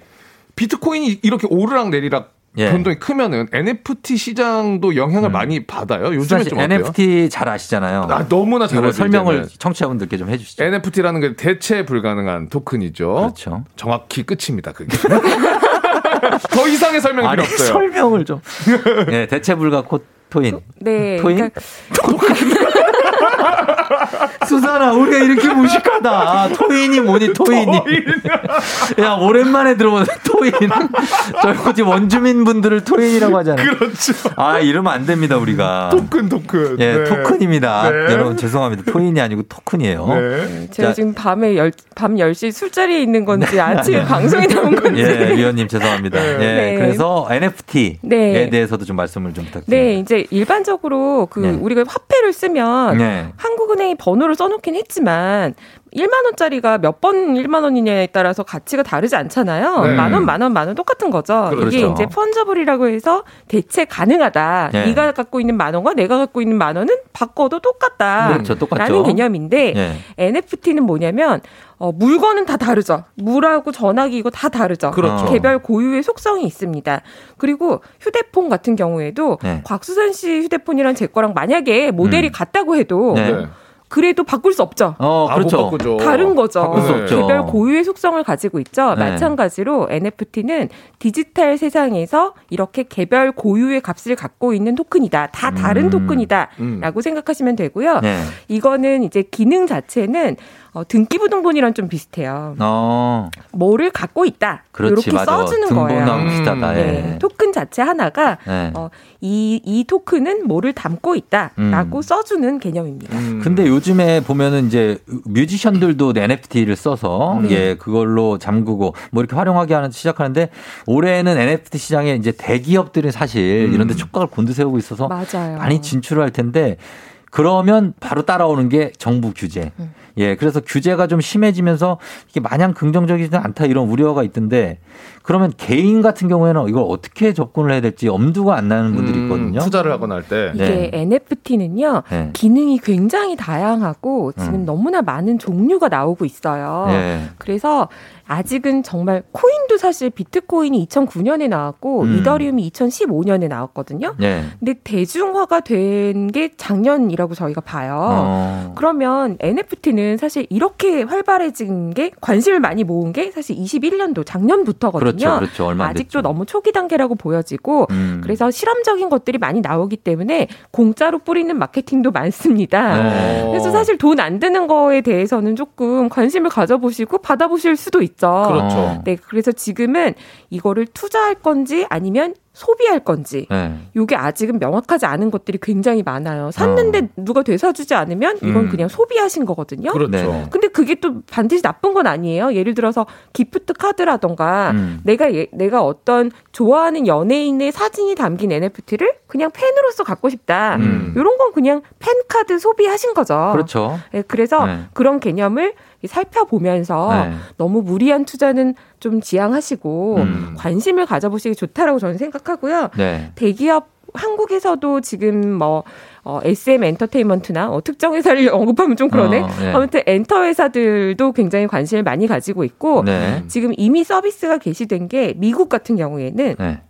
비트코인이 이렇게 오르락 내리락 예. 변동이 크면은 NFT 시장도 영향을 많이 받아요. 요즘에 좀 어때요? NFT 잘 아시잖아요. 아, 너무나 잘 알죠, 설명을 이제는. 청취자분들께 좀 해주시죠. NFT라는 게 대체 불가능한 토큰이죠. 그렇죠. 정확히 끝입니다. 그게. 더 이상의 설명이 필요 아니, 없어요. 설명을 좀. 네, 대체 불가 코토인. 네. 토인? 그러니까 수산아, 우리가 이렇게 무식하다. 토인이 뭐니, 토인이. 야, 오랜만에 들어보는 토인. 저희 원주민 분들을 토인이라고 하잖아요. 그렇죠. 아, 이러면 안 됩니다, 우리가. 토큰, 토큰. 예, 네. 토큰입니다. 네. 여러분, 죄송합니다. 토인이 아니고 토큰이에요. 네. 제가 자, 지금 밤에 열, 밤 10시 술자리에 있는 건지 아침에 방송에 나온 건지. 예, 위원님 죄송합니다. 예, 네. 그래서 NFT에 네. 대해서도 좀 말씀을 좀 부탁드립니다. 네, 이제 일반적으로 그 네. 우리가 화폐를 쓰면 네. 한국은행이 번호를 써놓긴 했지만 1만 원짜리가 몇 번 1만 원이냐에 따라서 가치가 다르지 않잖아요. 네. 만 원, 만 원, 만 원 똑같은 거죠. 그렇죠. 이게 이제 펀저블이라고 해서 대체 가능하다. 네. 네가 갖고 있는 만 원과 내가 갖고 있는 만 원은 바꿔도 똑같다. 그렇죠, 똑같죠. 라는 개념인데 예. NFT는 뭐냐면 어, 물건은 다 다르죠. 물하고 전화기 이거 다 다르죠. 그렇죠. 개별 고유의 속성이 있습니다. 그리고 휴대폰 같은 경우에도 네. 곽수산 씨 휴대폰이랑 제 거랑 만약에 모델이 음. 같다고 해도 네. 그래도 바꿀 수 없죠. 어, 아, 못 그렇죠. 바꾸죠. 다른 거죠. 바꿀 수 없죠. 개별 고유의 속성을 가지고 있죠. 네. 마찬가지로 NFT는 디지털 세상에서 이렇게 개별 고유의 값을 갖고 있는 토큰이다. 다 다른 음. 토큰이다라고 생각하시면 되고요. 네. 이거는 이제 기능 자체는 어, 등기부등본이랑 좀 비슷해요. 어, 뭐를 갖고 있다. 그렇지, 이렇게 맞아. 써주는 거예요. 비슷하다. 예. 네, 토큰 자체 하나가 네. 어, 이, 이 토큰은 뭐를 담고 있다라고 음. 써주는 개념입니다. 근데 요즘에 보면은 이제 뮤지션들도 NFT를 써서 네. 예 그걸로 잠그고 뭐 이렇게 활용하게 하는 시작하는데 올해는 NFT 시장에 이제 대기업들이 사실 이런데 촉각을 곤두세우고 있어서 맞아요. 많이 진출을 할 텐데 그러면 바로 따라오는 게 정부 규제. 음. 예, 그래서 규제가 좀 심해지면서 이게 마냥 긍정적이지 않다 이런 우려가 있던데 그러면 개인 같은 경우에는 이걸 어떻게 접근을 해야 될지 엄두가 안 나는 분들이 있거든요. 음, 투자를 하거나 할 때. 이게 NFT는요, 네. 기능이 굉장히 다양하고 지금 음. 너무나 많은 종류가 나오고 있어요. 네. 그래서 아직은 정말 코인도 사실 비트코인이 2009년에 나왔고 음. 이더리움이 2015년에 나왔거든요. 예. 근데 대중화가 된 게 작년이라고 저희가 봐요. 어. 그러면 NFT는 사실 이렇게 활발해진 게 관심을 많이 모은 게 사실 21년도 작년부터거든요. 그렇죠, 그렇죠. 아직도 너무 초기 단계라고 보여지고 음. 그래서 실험적인 것들이 많이 나오기 때문에 공짜로 뿌리는 마케팅도 많습니다. 네. 그래서 사실 돈 안 드는 거에 대해서는 조금 관심을 가져보시고 받아보실 수도 있죠. 그렇죠. 네, 그래서 지금은 이거를 투자할 건지 아니면 소비할 건지 네. 요게 아직은 명확하지 않은 것들이 굉장히 많아요. 샀는데 누가 되사주지 않으면 이건 어. 음. 그냥 소비하신 거거든요. 그렇죠. 네. 근데 그게 또 반드시 나쁜 건 아니에요. 예를 들어서 기프트 카드라던가 음. 내가 예- 내가 어떤 좋아하는 연예인의 사진이 담긴 NFT를 그냥 팬으로서 갖고 싶다. 음. 이런 건 그냥 팬 카드 소비하신 거죠. 그렇죠. 예, 그래서 네. 그런 개념을 살펴보면서 네. 너무 무리한 투자는 좀 지양하시고 음. 관심을 가져보시기 좋다라고 저는 생각하고요. 네. 대기업 한국에서도 지금 뭐 어, SM 엔터테인먼트나 어, 특정 회사를 언급하면 좀 그러네. 어, 네. 아무튼 엔터 회사들도 굉장히 관심을 많이 가지고 있고 네. 지금 이미 서비스가 개시된 게 미국 같은 경우에는 네.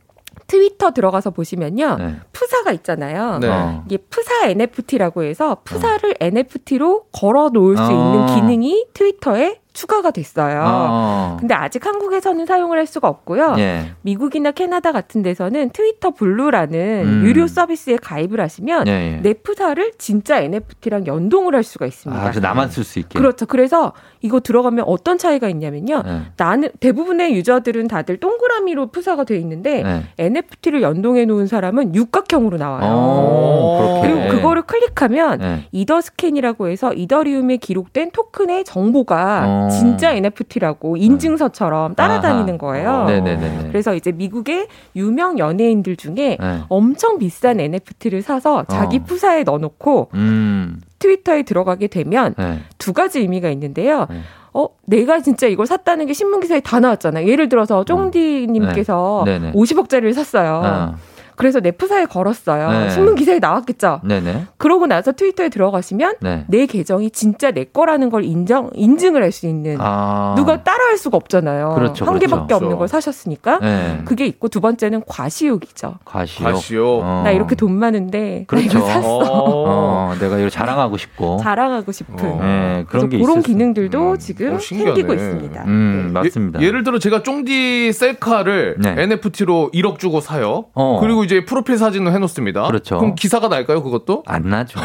트위터 들어가서 보시면요. 네. 프사가 있잖아요. 네. 어. 이게 프사 NFT라고 해서 프사를 NFT로 걸어 놓을 수 어. 있는 기능이 트위터에 추가가 됐어요. 어. 근데 아직 한국에서는 사용을 할 수가 없고요. 예. 미국이나 캐나다 같은 데서는 트위터 블루라는 음. 유료 서비스에 가입을 하시면 예, 예. 내 푸사를 진짜 NFT랑 연동을 할 수가 있습니다. 아, 그래서 나만 쓸 수 있게. 그렇죠. 그래서 이거 들어가면 어떤 차이가 있냐면요. 네. 나는 대부분의 유저들은 다들 동그라미로 푸사가 돼 있는데 네. NFT를 연동해 놓은 사람은 육각형으로 나와요. 어, 그렇게. 그리고 그거를 클릭하면 네. 이더 스캔이라고 해서 이더리움에 기록된 토큰의 정보가 어. 진짜 NFT라고 인증서처럼 따라다니는. 거예요. 네네네. 그래서 이제 미국의 유명 연예인들 중에 네. 엄청 비싼 NFT를 사서 자기 어. 푸사에 넣어놓고 음. 트위터에 들어가게 되면 네. 두 가지 의미가 있는데요. 네. 어, 내가 진짜 이걸 샀다는 게 신문 기사에 다 나왔잖아요. 예를 들어서 쫑디 님께서 네. 네네. 50억짜리를 샀어요. 어. 그래서 내 푸사에 걸었어요. 네. 신문 기사에 나왔겠죠. 네네. 그러고 나서 트위터에 들어가시면 네. 내 계정이 진짜 내 거라는 걸 인정 인증을 할 수 있는 아. 누가 따라할 수가 없잖아요. 그렇죠, 한 그렇죠. 개밖에 없는 걸 사셨으니까 네. 그게 있고 두 번째는 과시욕이죠. 과시욕. 과시욕. 어. 나 이렇게 돈 많은데 나 그렇죠. 이거 샀어. 어, 내가 이걸 자랑하고 싶고. 자랑하고 싶은 네, 그래서 그런 게 그런 기능들도 지금 어, 신기하네. 생기고 있습니다. 음, 맞습니다. 예, 를 들어 제가 쫑디 셀카를 네. NFT로 1억 주고 사요. 어. 그리고 이제 프로필 사진을 해놓습니다. 그렇죠. 그럼 기사가 날까요, 그것도? 안 나죠.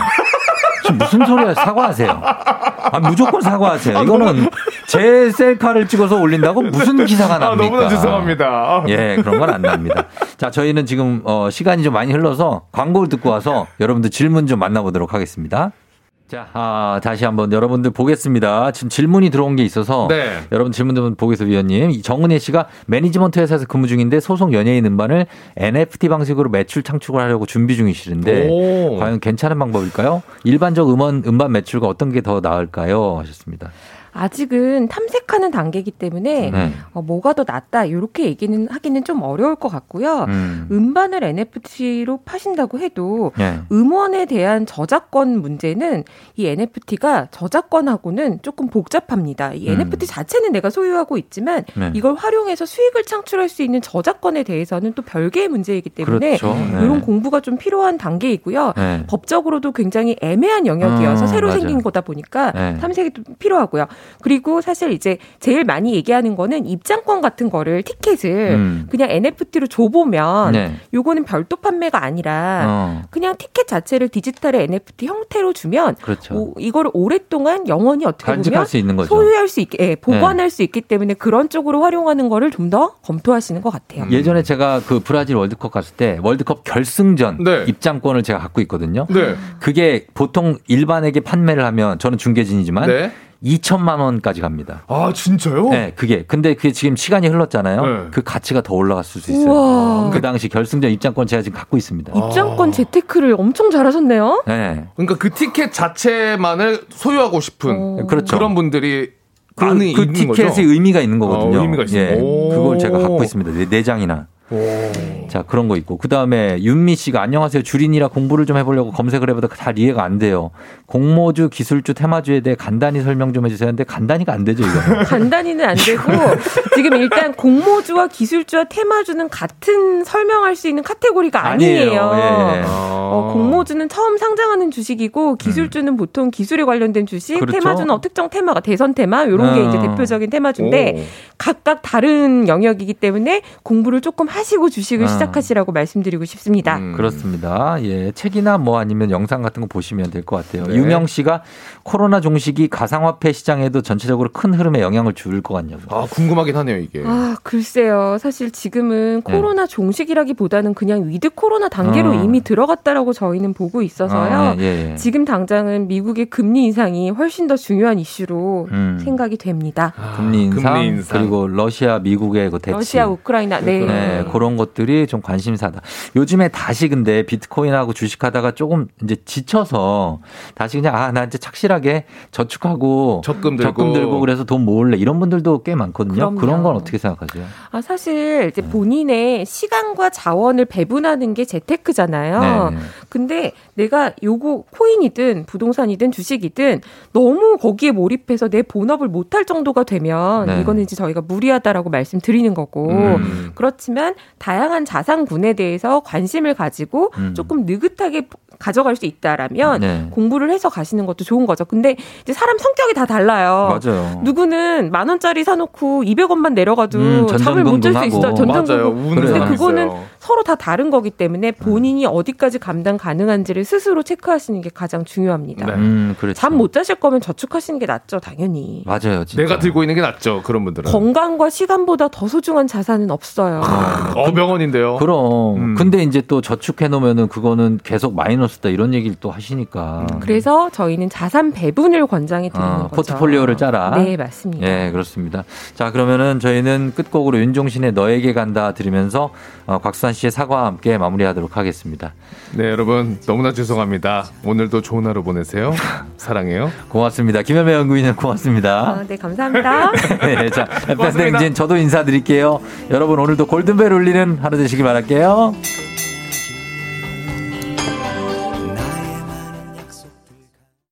지금 무슨 소리야? 사과하세요. 아, 무조건 사과하세요. 이거는 제 셀카를 찍어서 올린다고 무슨 기사가 아, 납니까? 너무나 죄송합니다. 아. 예, 그런 건 안 납니다. 자, 저희는 지금 어, 시간이 좀 많이 흘러서 광고를 듣고 와서 여러분들 질문 좀 만나보도록 하겠습니다. 자, 아, 다시 한번 여러분들 보겠습니다. 지금 질문이 들어온 게 있어서 네. 여러분 질문 좀 보겠습니다, 위원님. 이 정은혜 씨가 매니지먼트 회사에서 근무 중인데 소속 연예인 음반을 NFT 방식으로 매출 창출을 하려고 준비 중이시는데 오. 과연 괜찮은 방법일까요? 일반적 음원 음반 매출과 어떤 게 더 나을까요? 하셨습니다. 아직은 탐색하는 단계이기 때문에 네. 어, 뭐가 더 낫다 이렇게 얘기는 하기는 좀 어려울 것 같고요. 음. 음반을 NFT로 파신다고 해도 네. 음원에 대한 저작권 문제는 이 NFT가 저작권하고는 조금 복잡합니다. 이 음. NFT 자체는 내가 소유하고 있지만 네. 이걸 활용해서 수익을 창출할 수 있는 저작권에 대해서는 또 별개의 문제이기 때문에 그렇죠. 네. 이런 공부가 좀 필요한 단계이고요. 네. 법적으로도 굉장히 애매한 영역이어서 음, 새로 맞아요. 생긴 거다 보니까 네. 탐색이 좀 필요하고요. 그리고 사실 이제 제일 많이 얘기하는 거는 입장권 같은 거를 티켓을 음. 그냥 NFT로 줘보면 네. 요거는 별도 판매가 아니라 어. 그냥 티켓 자체를 디지털의 NFT 형태로 주면 그렇죠. 오, 이거를 오랫동안 영원히 어떻게 간직할 보면 수 있는 거죠. 소유할 수 있게 예, 보관할 수 있기 때문에 그런 쪽으로 활용하는 거를 좀 더 검토하시는 것 같아요. 예전에 제가 그 브라질 월드컵 갔을 때 월드컵 결승전 네. 입장권을 제가 갖고 있거든요. 네. 그게 보통 일반에게 판매를 하면 저는 중계진이지만 네. 2천만 원까지 갑니다. 아, 진짜요? 네, 그게. 근데 그게 지금 시간이 흘렀잖아요. 네. 그 가치가 더 올라갔을 수 있어요. 우와. 그 당시 결승전 입장권 제가 지금 갖고 있습니다. 입장권 재테크를 엄청 잘하셨네요. 네. 그러니까 그 티켓 자체만을 소유하고 싶은 그렇죠. 그런 분들이 그, 그 티켓의 거죠. 의미가 있는 거거든요. 어, 의미가 있어요. 예. 오. 그걸 제가 갖고 있습니다. 네, 네 장이나. 자, 그런 거 있고. 그 다음에 윤미 씨가 안녕하세요. 주린이라 공부를 좀 해보려고 검색을 해보다 잘 이해가 안 돼요. 공모주, 기술주, 테마주에 대해 간단히 설명 좀 해주세요. 근데 간단히가 안 되죠, 이거. 간단히는 안 되고 지금 일단 공모주와 기술주와 테마주는 같은 설명할 수 있는 카테고리가 아니에요. 예. 어, 공모주는 처음 상장하는 주식이고 기술주는 보통 기술에 관련된 주식, 음. 그렇죠. 테마주는 어, 특정 테마가 대선 테마 이런 게 어. 이제 대표적인 테마주인데 오. 각각 다른 영역이기 때문에 공부를 조금 하시고 주식을 어. 시작하시라고 말씀드리고 싶습니다. 음. 그렇습니다. 예. 책이나 뭐 아니면 영상 같은 거 보시면 될 것 같아요. 네. 유명 씨가 코로나 종식이 가상화폐 시장에도 전체적으로 큰 흐름에 영향을 줄 것 같냐고. 아, 궁금하긴 하네요, 이게. 아, 글쎄요. 사실 지금은 네. 코로나 종식이라기보다는 그냥 with 코로나 단계로 어. 이미 들어갔다라고 저희는 보고 있어서요. 아, 예, 예. 지금 당장은 미국의 금리 인상이 훨씬 더 중요한 이슈로 음. 생각이 됩니다. 금리 인상, 금리 인상. 그리고 러시아 미국의 그 대치. 러시아, 우크라이나, 네. 네, 그런 것들이 좀 관심사다. 요즘에 다시 근데 비트코인하고 주식하다가 조금 이제 지쳐서 다시 그냥 아, 나 이제 착실하게 저축하고 적금 들고. 적금 들고 그래서 돈 모을래. 이런 분들도 꽤 많거든요. 그럼요. 그런 건 어떻게 생각하세요? 아, 사실 네. 이제 본인의 시간과 자원을 배분하는 게 재테크잖아요. 네, 네. 근데 내가 요거 코인이든 부동산이든 주식이든 너무 거기에 몰입해서 내 본업을 못할 정도가 되면 네. 이거는 이제 저희가 무리하다라고 말씀드리는 거고 음. 그렇지만 다양한 자산군에 대해서 관심을 가지고 음. 조금 느긋하게 가져갈 수 있다라면 네. 공부를 해서 가시는 것도 좋은 거죠. 근데 이제 사람 성격이 다 달라요. 맞아요. 누구는 만 원짜리 사놓고 200원만 내려가도 음, 잠을 못 잘 수 있어. 전전긍긍. 근데 그거는 있어요. 서로 다 다른 거기 때문에 본인이 어디까지 감당 가능한지를 스스로 체크하시는 게 가장 중요합니다. 네. 음, 그렇죠. 잠못 자실 거면 저축하시는 게 낫죠, 당연히. 맞아요. 진짜. 내가 들고 있는 게 낫죠, 그런 분들은. 건강과 시간보다 더 소중한 자산은 없어요. 어, 명언인데요. 그럼. 음. 근데 이제 또 저축해 놓으면은 그거는 계속 마이너스다 이런 얘기를 또 하시니까. 그래서 저희는 자산 배분을 권장해 드리는 어, 거죠. 포트폴리오를 짜라. 네, 맞습니다. 예, 그렇습니다. 자, 그러면은 저희는 끝곡으로 윤종신의 너에게 간다 들으면서 어, 곽수환 씨의 사과와 함께 마무리하도록 하겠습니다. 네, 여러분 너무나 죄송합니다. 오늘도 좋은 하루 보내세요. 사랑해요. 고맙습니다. 김현배 연구위원 고맙습니다. 아, 네, 감사합니다. 네, 자, 고맙습니다. 팬댕진 저도 인사드릴게요. 여러분 오늘도 골든벨 울리는 하루 되시길 바랄게요.